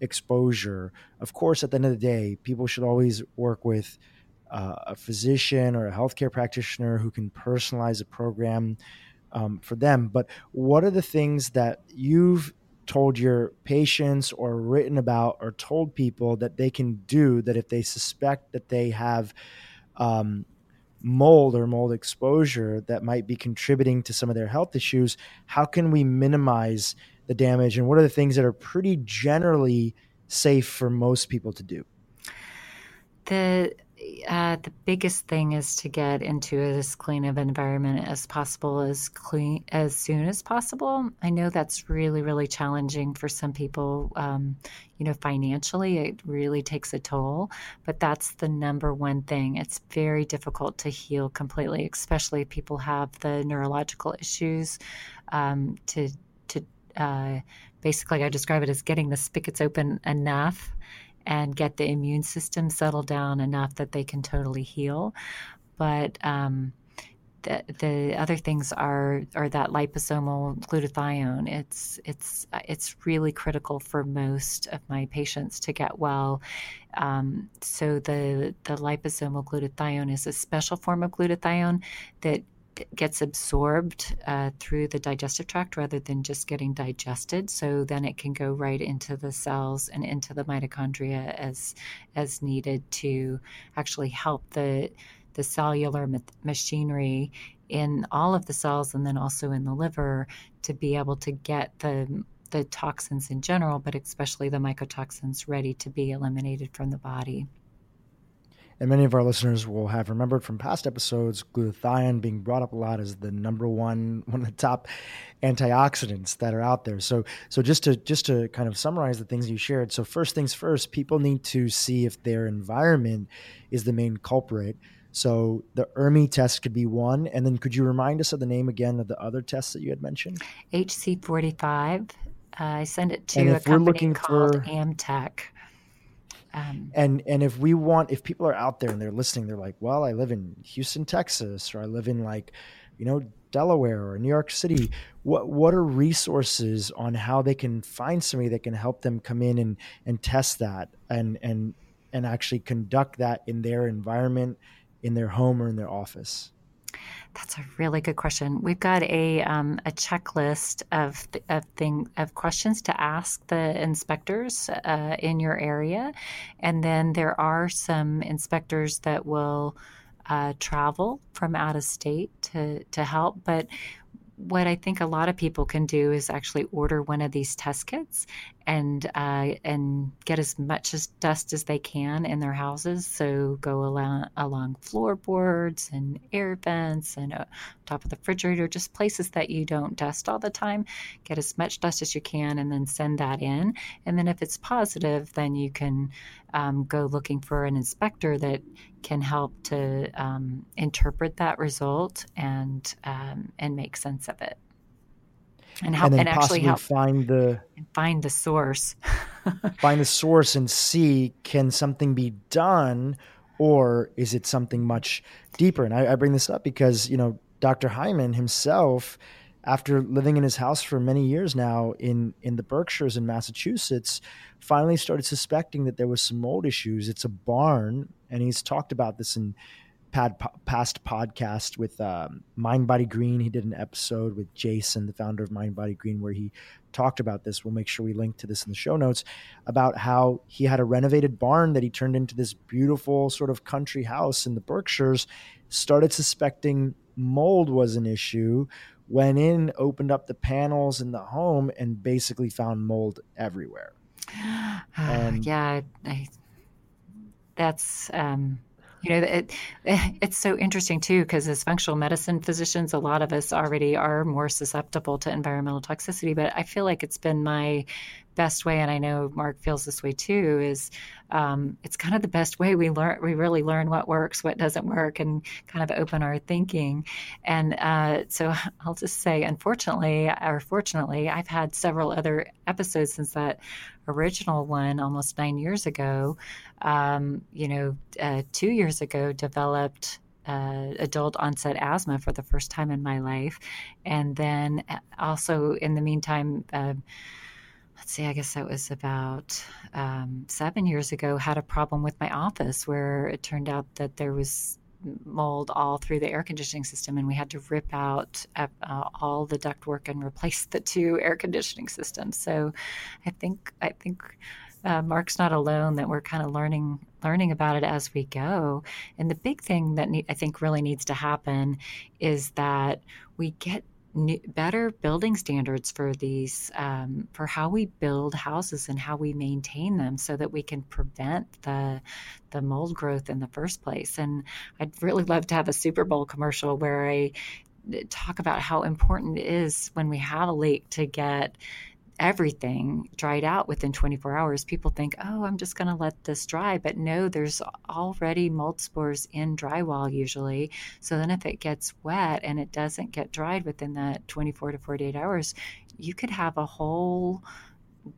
exposure. Of course, at the end of the day, people should always work with uh, a physician or a healthcare practitioner who can personalize a program um, for them. But what are the things that you've told your patients or written about or told people that they can do that if they suspect that they have um, mold or mold exposure that might be contributing to some of their health issues, how can we minimize the damage? And what are the things that are pretty generally safe for most people to do? The uh, the biggest thing is to get into as clean of environment as possible, as clean as soon as possible. I know that's really, really challenging for some people. Um, you know, financially, it really takes a toll, but that's the number one thing. It's very difficult to heal completely, especially if people have the neurological issues. Um, to to uh, basically, I describe it as getting the spigots open enough and get the immune system settled down enough that they can totally heal. But um, the, the other things are are that liposomal glutathione. It's it's it's really critical for most of my patients to get well. Um, so the the liposomal glutathione is a special form of glutathione that gets absorbed uh, through the digestive tract rather than just getting digested. So then it can go right into the cells and into the mitochondria as as needed to actually help the the cellular machinery in all of the cells and then also in the liver to be able to get the the toxins in general, but especially the mycotoxins ready to be eliminated from the body. And many of our listeners will have remembered from past episodes glutathione being brought up a lot as the number one, one of the top antioxidants that are out there. So, so just to just to kind of summarize the things you shared. So, first things first, people need to see if their environment is the main culprit. So, the ERMI test could be one, and then could you remind us of the name again of the other tests that you had mentioned? HC45. Uh, I send it to a company called for... Amtech. Um, and and if we want, if people are out there and they're listening, they're like, well, I live in Houston, Texas, or I live in like, you know, Delaware or New York City. What what are resources on how they can find somebody that can help them come in and and test that and and and actually conduct that in their environment, in their home or in their office? That's a really good question. We've got a um, a checklist of of thing of questions to ask the inspectors uh, in your area, and then there are some inspectors that will uh, travel from out of state to to help. But what I think a lot of people can do is actually order one of these test kits and uh, and get as much as dust as they can in their houses. So go along along floorboards and air vents and uh, top of the refrigerator, just places that you don't dust all the time. Get as much dust as you can, and then send that in. And then if it's positive, then you can um, go looking for an inspector that can help to um, interpret that result and um, and make sense of it and help and, and actually help find the find the source find the source and see can something be done or is it something much deeper and I, I, bring this up because you know Dr. Hyman himself, after living in his house for many years now in, in the Berkshires in Massachusetts, finally started suspecting that there was some mold issues. It's a barn, and he's talked about this in pad, past podcast with um, Mind Body Green. He did an episode with Jason, the founder of Mind Body Green, where he talked about this. We'll make sure we link to this in the show notes about how he had a renovated barn that he turned into this beautiful sort of country house in the Berkshires. Started suspecting mold was an issue. Went in, opened up the panels in the home, and basically found mold everywhere. and yeah, I, that's um, you know it, eh, it's so interesting too because as functional medicine physicians a lot of us already are more susceptible to environmental toxicity but i feel like it's been my best way and i know mark feels this way too is um, it's kind of the best way we learn we really learn what works what doesn't work and kind of open our thinking and uh, so i'll just say unfortunately or fortunately i've had several other episodes since that original one almost nine years ago, um, you know, uh, two years ago, developed uh, adult onset asthma for the first time in my life. And then uh, also in the meantime, uh, let's see, I guess that was about um, seven years ago, had a problem with my office where it turned out that there was mold all through the air conditioning system, and we had to rip out uh, all the ductwork and replace the two air conditioning systems. So, I think I think uh, Mark's not alone. That we're kind of learning learning about it as we go. And the big thing that ne- I think really needs to happen is that we get new, better building standards for these um, for how we build houses and how we maintain them so that we can prevent the the mold growth in the first place. And i'd really love to have a super bowl commercial where i talk about how important it is when we have a leak to get everything dried out within 24 hours, people think, oh, I'm just going to let this dry. But no, there's already mold spores in drywall usually. So then if it gets wet and it doesn't get dried within that 24 to 48 hours, you could have a whole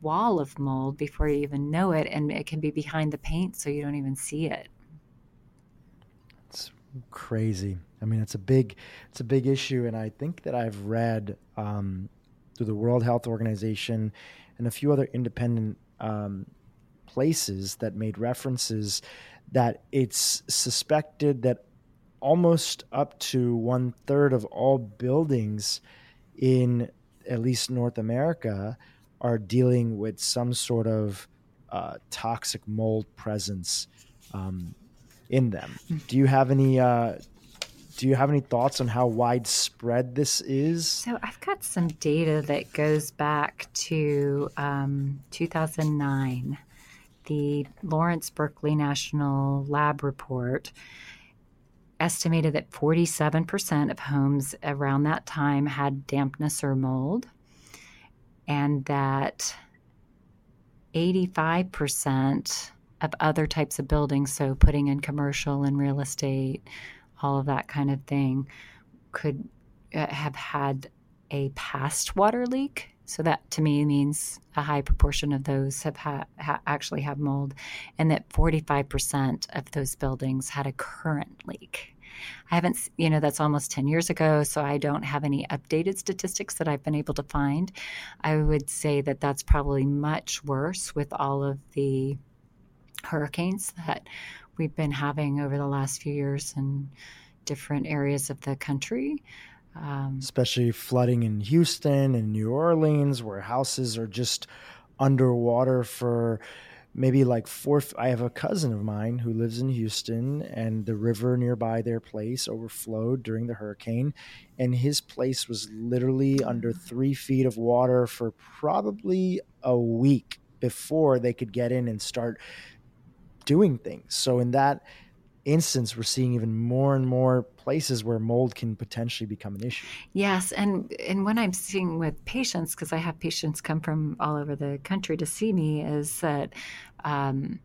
wall of mold before you even know it. And it can be behind the paint so you don't even see it. It's crazy. I mean, it's a big, it's a big issue. And I think that I've read, um, through the World Health Organization and a few other independent um, places that made references that it's suspected that almost up to one third of all buildings in at least North America are dealing with some sort of uh, toxic mold presence um, in them. Do you have any uh, do you have any thoughts on how widespread this is? So I've got some data that goes back to um, 2009. The Lawrence Berkeley National Lab report estimated that 47% of homes around that time had dampness or mold, and that 85% of other types of buildings, so putting in commercial and real estate, all of that kind of thing, could uh, have had a past water leak. So that to me means a high proportion of those have ha- ha- actually have mold, and that 45% of those buildings had a current leak. I haven't, you know, that's almost 10 years ago, so I don't have any updated statistics that I've been able to find. I would say that that's probably much worse with all of the hurricanes that we've been having over the last few years in different areas of the country. Um, Especially flooding in Houston and New Orleans, where houses are just underwater for maybe like four. I have a cousin of mine who lives in Houston, and the river nearby their place overflowed during the hurricane, and his place was literally under three feet of water for probably a week before they could get in and start doing things. So in that instance, we're seeing even more and more places where mold can potentially become an issue. Yes, and and when I'm seeing with patients, because I have patients come from all over the country to see me, is that. Um,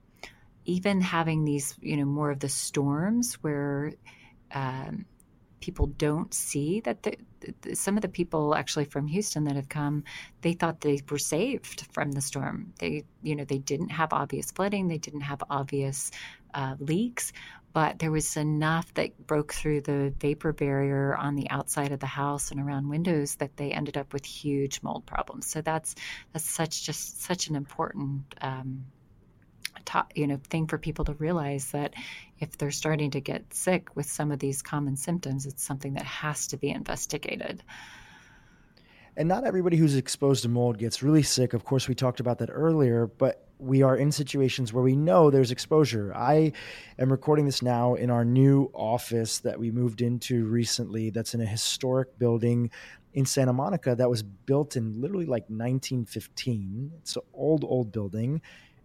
even having these, you know, more of the storms where um, people don't see that the, the, some of the people actually from Houston that have come, they thought they were saved from the storm. They, you know, they didn't have obvious flooding, they didn't have obvious uh, leaks, but there was enough that broke through the vapor barrier on the outside of the house and around windows that they ended up with huge mold problems. So that's that's such just such an important um, you know thing for people to realize that if they're starting to get sick with some of these common symptoms, it's something that has to be investigated. And not everybody who's exposed to mold gets really sick. Of course, we talked about that earlier, but we are in situations where we know there's exposure. I am recording this now in our new office that we moved into recently, that's in a historic building in Santa Monica that was built in literally like 1915. It's an old, old building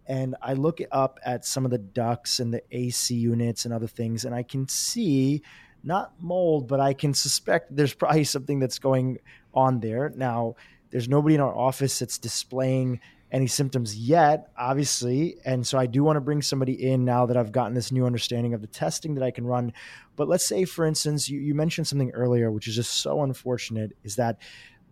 and I look up at some of the ducts and the AC units and other things, and I can see not mold, but I can suspect there's probably something that's going on there. Now, there's nobody in our office that's displaying any symptoms yet, obviously. And so I do want to bring somebody in now that I've gotten this new understanding of the testing that I can run. But let's say, for instance, you, you mentioned something earlier, which is just so unfortunate, is that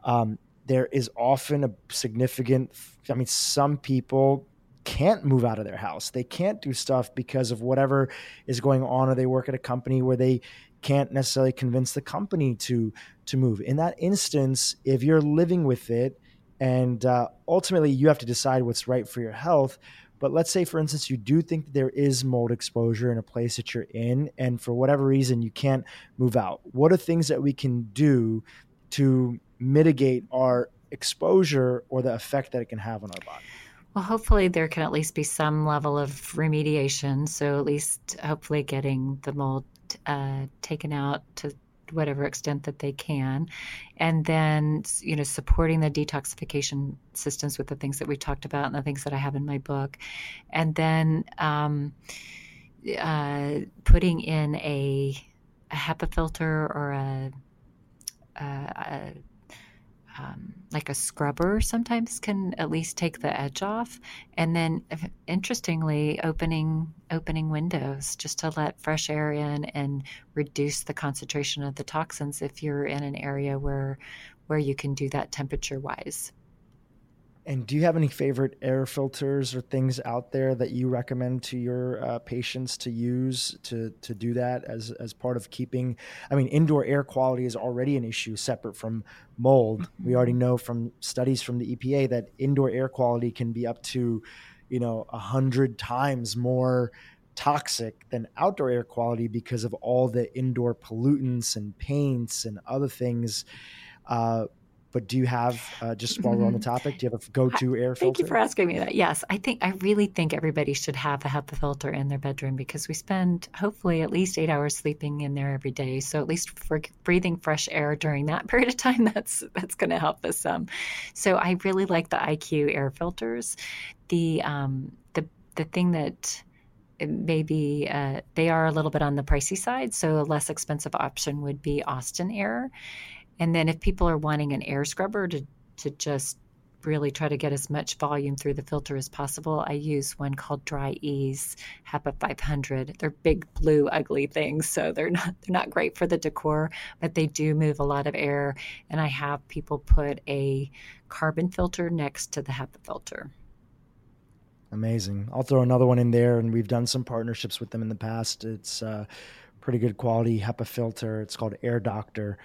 um, there is often a significant, I mean, some people can't move out of their house. They can't do stuff because of whatever is going on, or they work at a company where they can't necessarily convince the company to to move. In that instance, if you're living with it, and uh, ultimately you have to decide what's right for your health. But let's say, for instance, you do think that there is mold exposure in a place that you're in, and for whatever reason you can't move out. What are things that we can do to mitigate our exposure or the effect that it can have on our body? Well, hopefully there can at least be some level of remediation. So at least hopefully getting the mold uh, taken out to whatever extent that they can, and then you know supporting the detoxification systems with the things that we talked about and the things that I have in my book, and then um, uh, putting in a, a HEPA filter or a, a, a um, like a scrubber sometimes can at least take the edge off. And then interestingly opening opening windows just to let fresh air in and reduce the concentration of the toxins if you're in an area where where you can do that temperature wise and do you have any favorite air filters or things out there that you recommend to your uh, patients to use to to do that as as part of keeping? I mean, indoor air quality is already an issue separate from mold. We already know from studies from the EPA that indoor air quality can be up to, you know, a hundred times more toxic than outdoor air quality because of all the indoor pollutants and paints and other things. Uh, but do you have uh, just while we're on the mm-hmm. topic, do you have a go-to air filter? Thank you for asking me that. Yes, I think I really think everybody should have a HEPA filter in their bedroom because we spend hopefully at least eight hours sleeping in there every day. So at least for breathing fresh air during that period of time, that's that's going to help us some. So I really like the IQAir filters. The um, the the thing that maybe uh, they are a little bit on the pricey side. So a less expensive option would be Austin Air. And then if people are wanting an air scrubber to, to just really try to get as much volume through the filter as possible, I use one called Dri-Eaz HEPA 500. They're big, blue, ugly things, so they're not they're not great for the decor, but they do move a lot of air. And I have people put a carbon filter next to the HEPA filter. Amazing. I'll throw another one in there, and we've done some partnerships with them in the past. It's uh, pretty good quality HEPA filter. It's called Air Doctor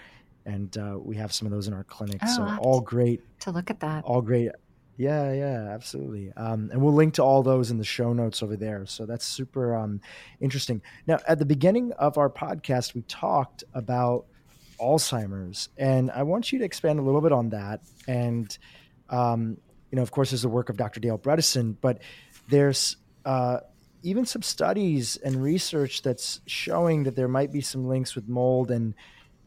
and uh, we have some of those in our clinic. Oh, so all great to look at that. All great. Yeah, yeah, absolutely. Um, and we'll link to all those in the show notes over there. So that's super um, interesting. Now, at the beginning of our podcast, we talked about Alzheimer's, and I want you to expand a little bit on that. And um, you know, of course, there's the work of Dr. Dale Bredesen, but there's uh, even some studies and research that's showing that there might be some links with mold and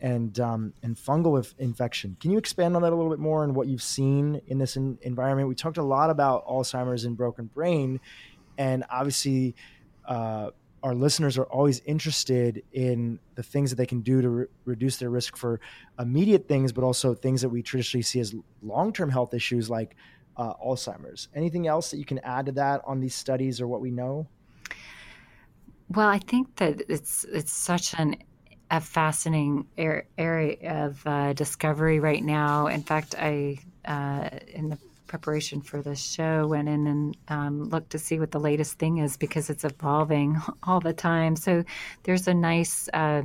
and um, and fungal infection. Can you expand on that a little bit more and what you've seen in this in- environment? We talked a lot about Alzheimer's and broken brain, and obviously, uh, our listeners are always interested in the things that they can do to re- reduce their risk for immediate things, but also things that we traditionally see as long-term health issues like uh, Alzheimer's. Anything else that you can add to that on these studies or what we know? Well, I think that it's it's such an a fascinating area of uh, discovery right now. In fact, I uh, in the preparation for this show went in and um, looked to see what the latest thing is because it's evolving all the time. So there's a nice. Uh,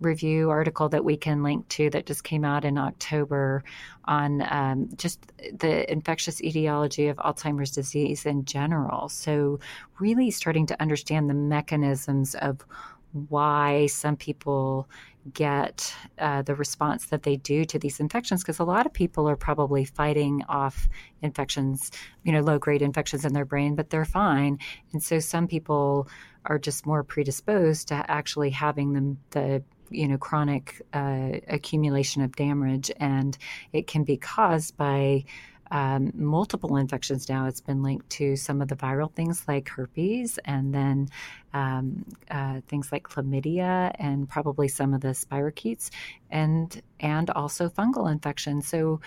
review article that we can link to that just came out in October on um, just the infectious etiology of Alzheimer's disease in general. So, really starting to understand the mechanisms of why some people get uh, the response that they do to these infections because a lot of people are probably fighting off infections you know low grade infections in their brain but they're fine. And so some people are just more predisposed to actually having the, the you know chronic uh, accumulation of damage and it can be caused by um, multiple infections now. It's been linked to some of the viral things like herpes, and then um, uh, things like chlamydia, and probably some of the spirochetes, and and also fungal infections. So,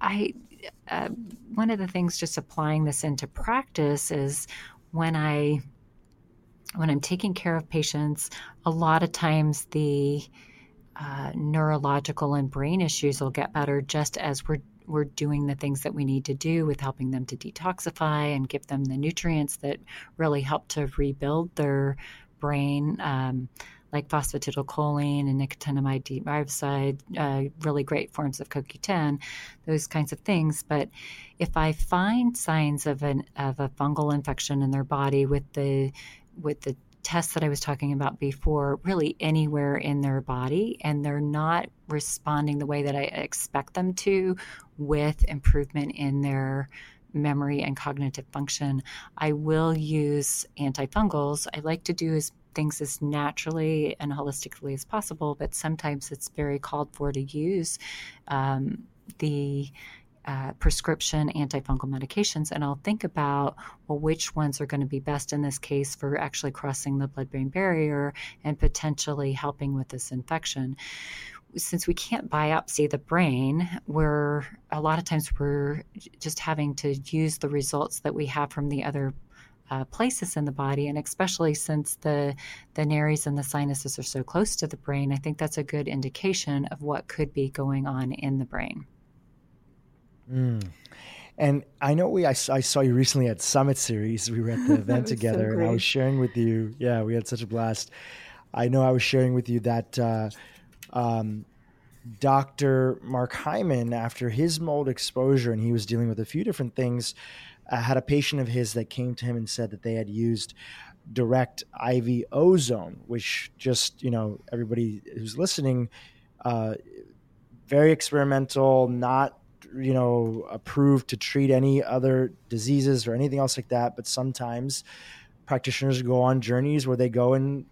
I uh, one of the things just applying this into practice is when I when I'm taking care of patients, a lot of times the uh, neurological and brain issues will get better just as we're we're doing the things that we need to do with helping them to detoxify and give them the nutrients that really help to rebuild their brain, um, like phosphatidylcholine and nicotinamide riboside, uh, really great forms of CoQ10, those kinds of things. But if I find signs of an of a fungal infection in their body with the with the tests that I was talking about before really anywhere in their body and they're not responding the way that I expect them to with improvement in their memory and cognitive function, I will use antifungals. I like to do as things as naturally and holistically as possible, but sometimes it's very called for to use um, the uh, prescription antifungal medications, and I'll think about well, which ones are going to be best in this case for actually crossing the blood brain barrier and potentially helping with this infection. Since we can't biopsy the brain, we're a lot of times we're just having to use the results that we have from the other uh, places in the body, and especially since the the nares and the sinuses are so close to the brain, I think that's a good indication of what could be going on in the brain. Mm. And I know we I, I, saw you recently at Summit Series. We were at the event together, so and I was sharing with you. Yeah, we had such a blast. I know I was sharing with you that uh, um, Dr. Mark Hyman, after his mold exposure, and he was dealing with a few different things, uh, had a patient of his that came to him and said that they had used direct IV ozone, which just you know everybody who's listening, uh, very experimental, not you know approved to treat any other diseases or anything else like that but sometimes practitioners go on journeys where they go and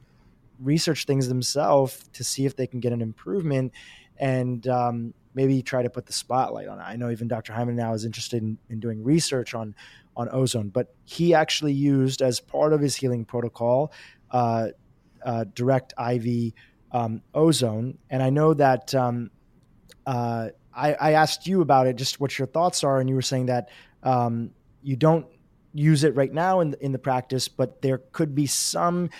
research things themselves to see if they can get an improvement and um, maybe try to put the spotlight on it. I know even Dr. Hyman now is interested in, in doing research on on ozone, but he actually used as part of his healing protocol uh, uh, direct IV um, ozone, and I know that um, uh, I, I, asked you about it, just what your thoughts are, and you were saying that um, you don't use it right now in in the practice, but there could be some.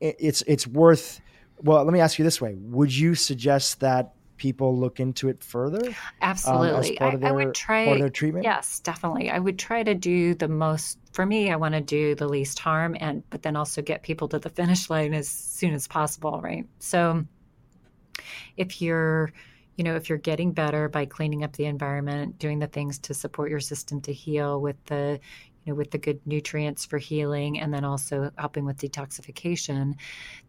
It's it's worth. Well, let me ask you this way: Would you suggest that people look into it further? Um, Absolutely, um, I, their, I, would try part of their treatment. Yes, definitely. I would try to do the most. For me, I want to do the least harm, and but then also get people to the finish line as soon as possible. Right. So, if you're you know, if you're getting better by cleaning up the environment, doing the things to support your system to heal with the, you know, with the good nutrients for healing, and then also helping with detoxification,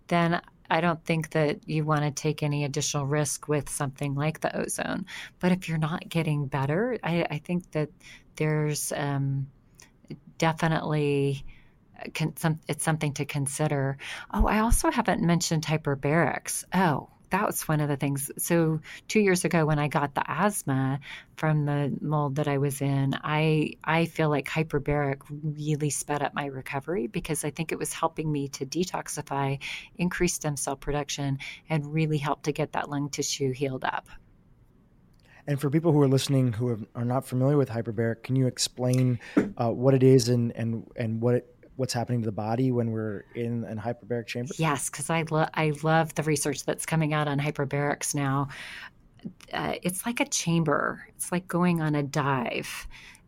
then I don't think that you want to take any additional risk with something like the ozone. But if you're not getting better, I, I think that there's um, definitely. some, it's something to consider. Oh, I also haven't mentioned hyperbarics. Oh, that was one of the things. So two years ago, when I got the asthma from the mold that I was in, I I feel like hyperbaric really sped up my recovery because I think it was helping me to detoxify, increase stem cell production, and really help to get that lung tissue healed up. And for people who are listening who are not familiar with hyperbaric, can you explain uh, what it is and and and what it what's happening to the body when we're in an hyperbaric chamber? Yes, because I love I love the research that's coming out on hyperbarics now. Uh, it's like a chamber. It's like going on a dive.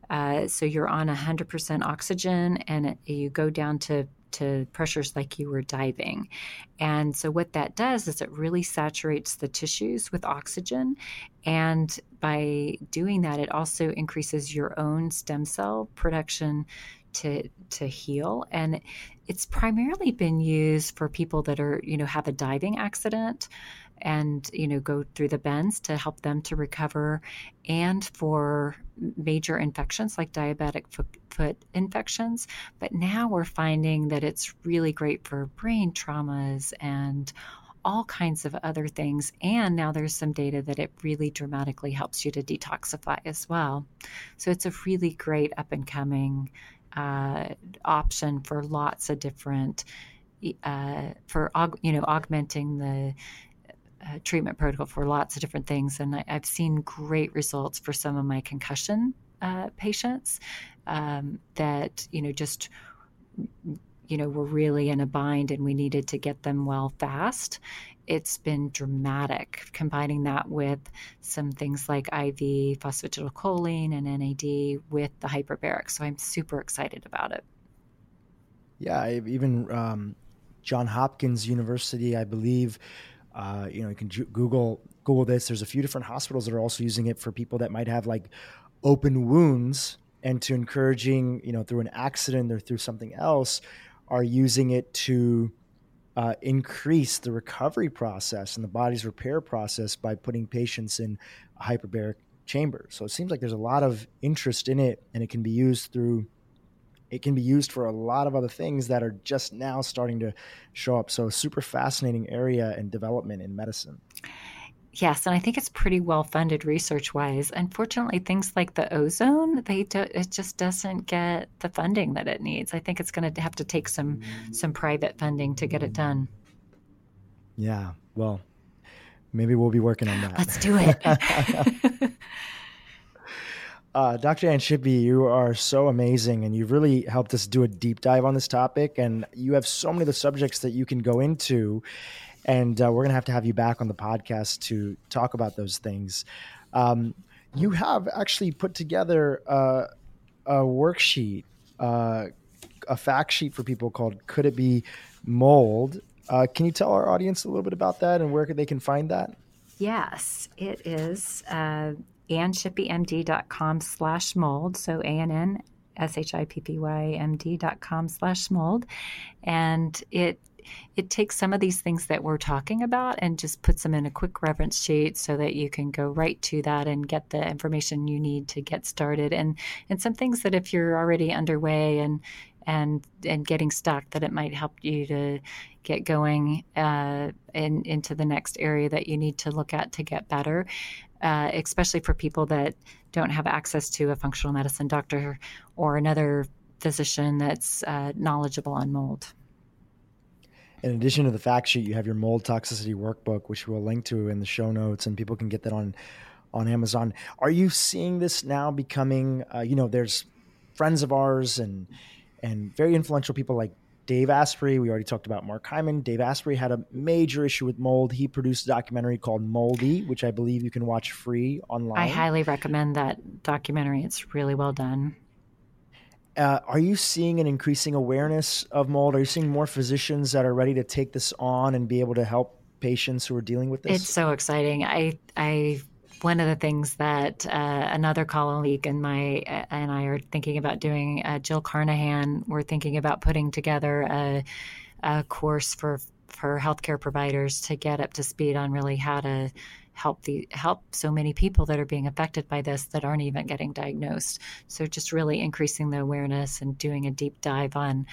Uh, so you're on 100% oxygen, and it, you go down to to pressures like you were diving. And so, what that does is it really saturates the tissues with oxygen. And by doing that, it also increases your own stem cell production to to heal and it's primarily been used for people that are you know have a diving accident and you know go through the bends to help them to recover and for major infections like diabetic foot, foot infections but now we're finding that it's really great for brain traumas and all kinds of other things. And now there's some data that it really dramatically helps you to detoxify as well. So it's a really great up and coming uh, option for lots of different, uh, for you know augmenting the uh, treatment protocol for lots of different things. And I, have seen great results for some of my concussion uh, patients um, that, you know, just, you know, were really in a bind and we needed to get them well fast. It's been dramatic combining that with some things like IV phosphatidylcholine and NAD with the hyperbaric. So I'm super excited about it. Yeah, even um, John Hopkins University, I believe, uh, you know, you can Google Google this. There's a few different hospitals that are also using it for people that might have like open wounds, and to encouraging, you know, through an accident or through something else, are using it to uh, increase the recovery process and the body's repair process by putting patients in a hyperbaric chamber. So it seems like there's a lot of interest in it, and it can be used through it can be used for a lot of other things that are just now starting to show up. So, super fascinating area and development in medicine. Yes, and I think it's pretty well funded research wise. Unfortunately, things like the ozone, they do, it just doesn't get the funding that it needs. I think it's going to have to take some some private funding to get it done. Yeah, well, maybe we'll be working on that. Let's do it. Uh, Dr. Ann Shippy, you are so amazing, and you've really helped us do a deep dive on this topic. And you have so many of the subjects that you can go into, and uh, we're going to have to have you back on the podcast to talk about those things. Um, you have actually put together a, a worksheet, uh, a fact sheet for people called "Could It Be Mold?" Uh, can you tell our audience a little bit about that and where they can find that? Yes, it is uh, annshippymd.com slash mold. So A-N-N S-H-I-P-P-Y-M-D dot com slash mold. And it it takes some of these things that we're talking about and just puts them in a quick reference sheet so that you can go right to that and get the information you need to get started and and some things that if you're already underway and and and getting stuck that it might help you to get going uh, in, into the next area that you need to look at to get better uh, especially for people that don't have access to a functional medicine doctor or another physician that's uh, knowledgeable on mold. In addition to the fact sheet, you have your mold toxicity workbook, which we'll link to in the show notes, and people can get that on on Amazon. Are you seeing this now becoming? Uh, you know, there's friends of ours and and very influential people like Dave Asprey, we already talked about Mark Hyman. Dave Asprey had a major issue with mold. He produced a documentary called Moldy, which I believe you can watch free online. I highly recommend that documentary. It's really well done. Uh, are you seeing an increasing awareness of mold? Are you seeing more physicians that are ready to take this on and be able to help patients who are dealing with this? It's so exciting. I I one of the things that uh, another colleague and my uh, and I are thinking about doing, uh, Jill Carnahan, we're thinking about putting together a, a course for for healthcare providers to get up to speed on really how to help the help so many people that are being affected by this that aren't even getting diagnosed. So just really increasing the awareness and doing a deep dive on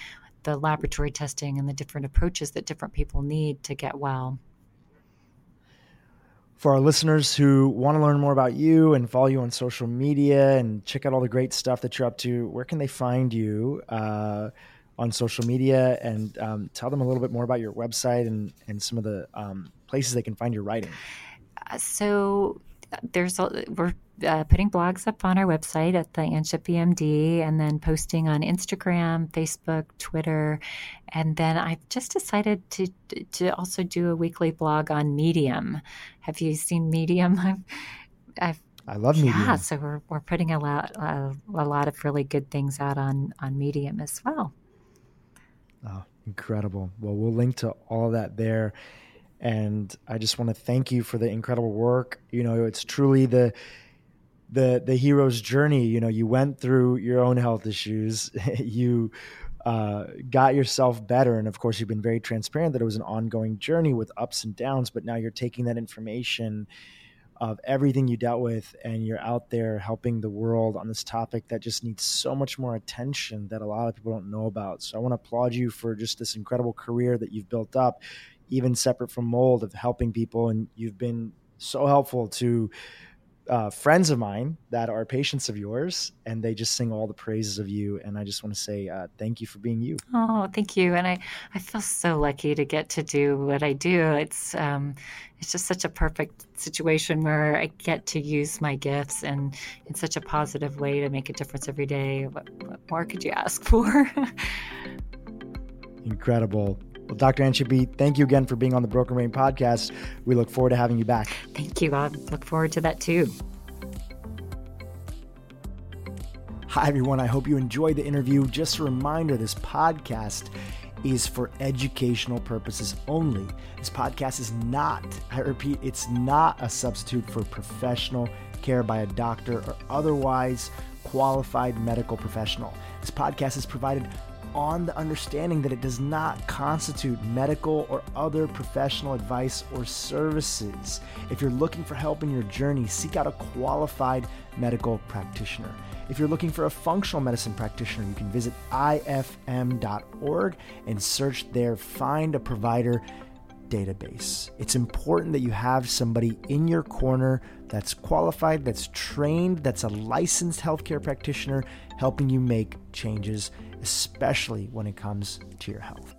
the laboratory testing and the different approaches that different people need to get well for our listeners who want to learn more about you and follow you on social media and check out all the great stuff that you're up to, where can they find you uh, on social media? And um, tell them a little bit more about your website and, and some of the um, places they can find your writing. Uh, so there's a, we're uh, putting blogs up on our website at the Ann Shippy MD, and then posting on Instagram, Facebook, Twitter, and then I've just decided to to also do a weekly blog on Medium. Have you seen Medium? I've, I've I love Medium. Yeah, so we're we're putting a lot uh, a lot of really good things out on on Medium as well. Oh, incredible! Well, we'll link to all that there, and I just want to thank you for the incredible work. You know, it's truly the the the hero's journey. You know, you went through your own health issues. you uh, got yourself better, and of course, you've been very transparent that it was an ongoing journey with ups and downs. But now you're taking that information of everything you dealt with and you're out there helping the world on this topic that just needs so much more attention that a lot of people don't know about. So I want to applaud you for just this incredible career that you've built up, even separate from mold of helping people. And you've been so helpful to uh, friends of mine that are patients of yours, and they just sing all the praises of you. And I just want to say uh, thank you for being you. Oh, thank you. And I, I feel so lucky to get to do what I do. It's um, it's just such a perfect situation where I get to use my gifts and in such a positive way to make a difference every day. What, what more could you ask for? Incredible. Well, Dr. Ann thank you again for being on the Broken Brain podcast. We look forward to having you back. Thank you. I look forward to that too. Hi, everyone. I hope you enjoyed the interview. Just a reminder this podcast is for educational purposes only. This podcast is not, I repeat, it's not a substitute for professional care by a doctor or otherwise qualified medical professional. This podcast is provided on the understanding that it does not constitute medical or other professional advice or services. If you're looking for help in your journey, seek out a qualified medical practitioner. If you're looking for a functional medicine practitioner, you can visit ifm.org and search there, find a provider database. It's important that you have somebody in your corner that's qualified, that's trained, that's a licensed healthcare practitioner helping you make changes especially when it comes to your health.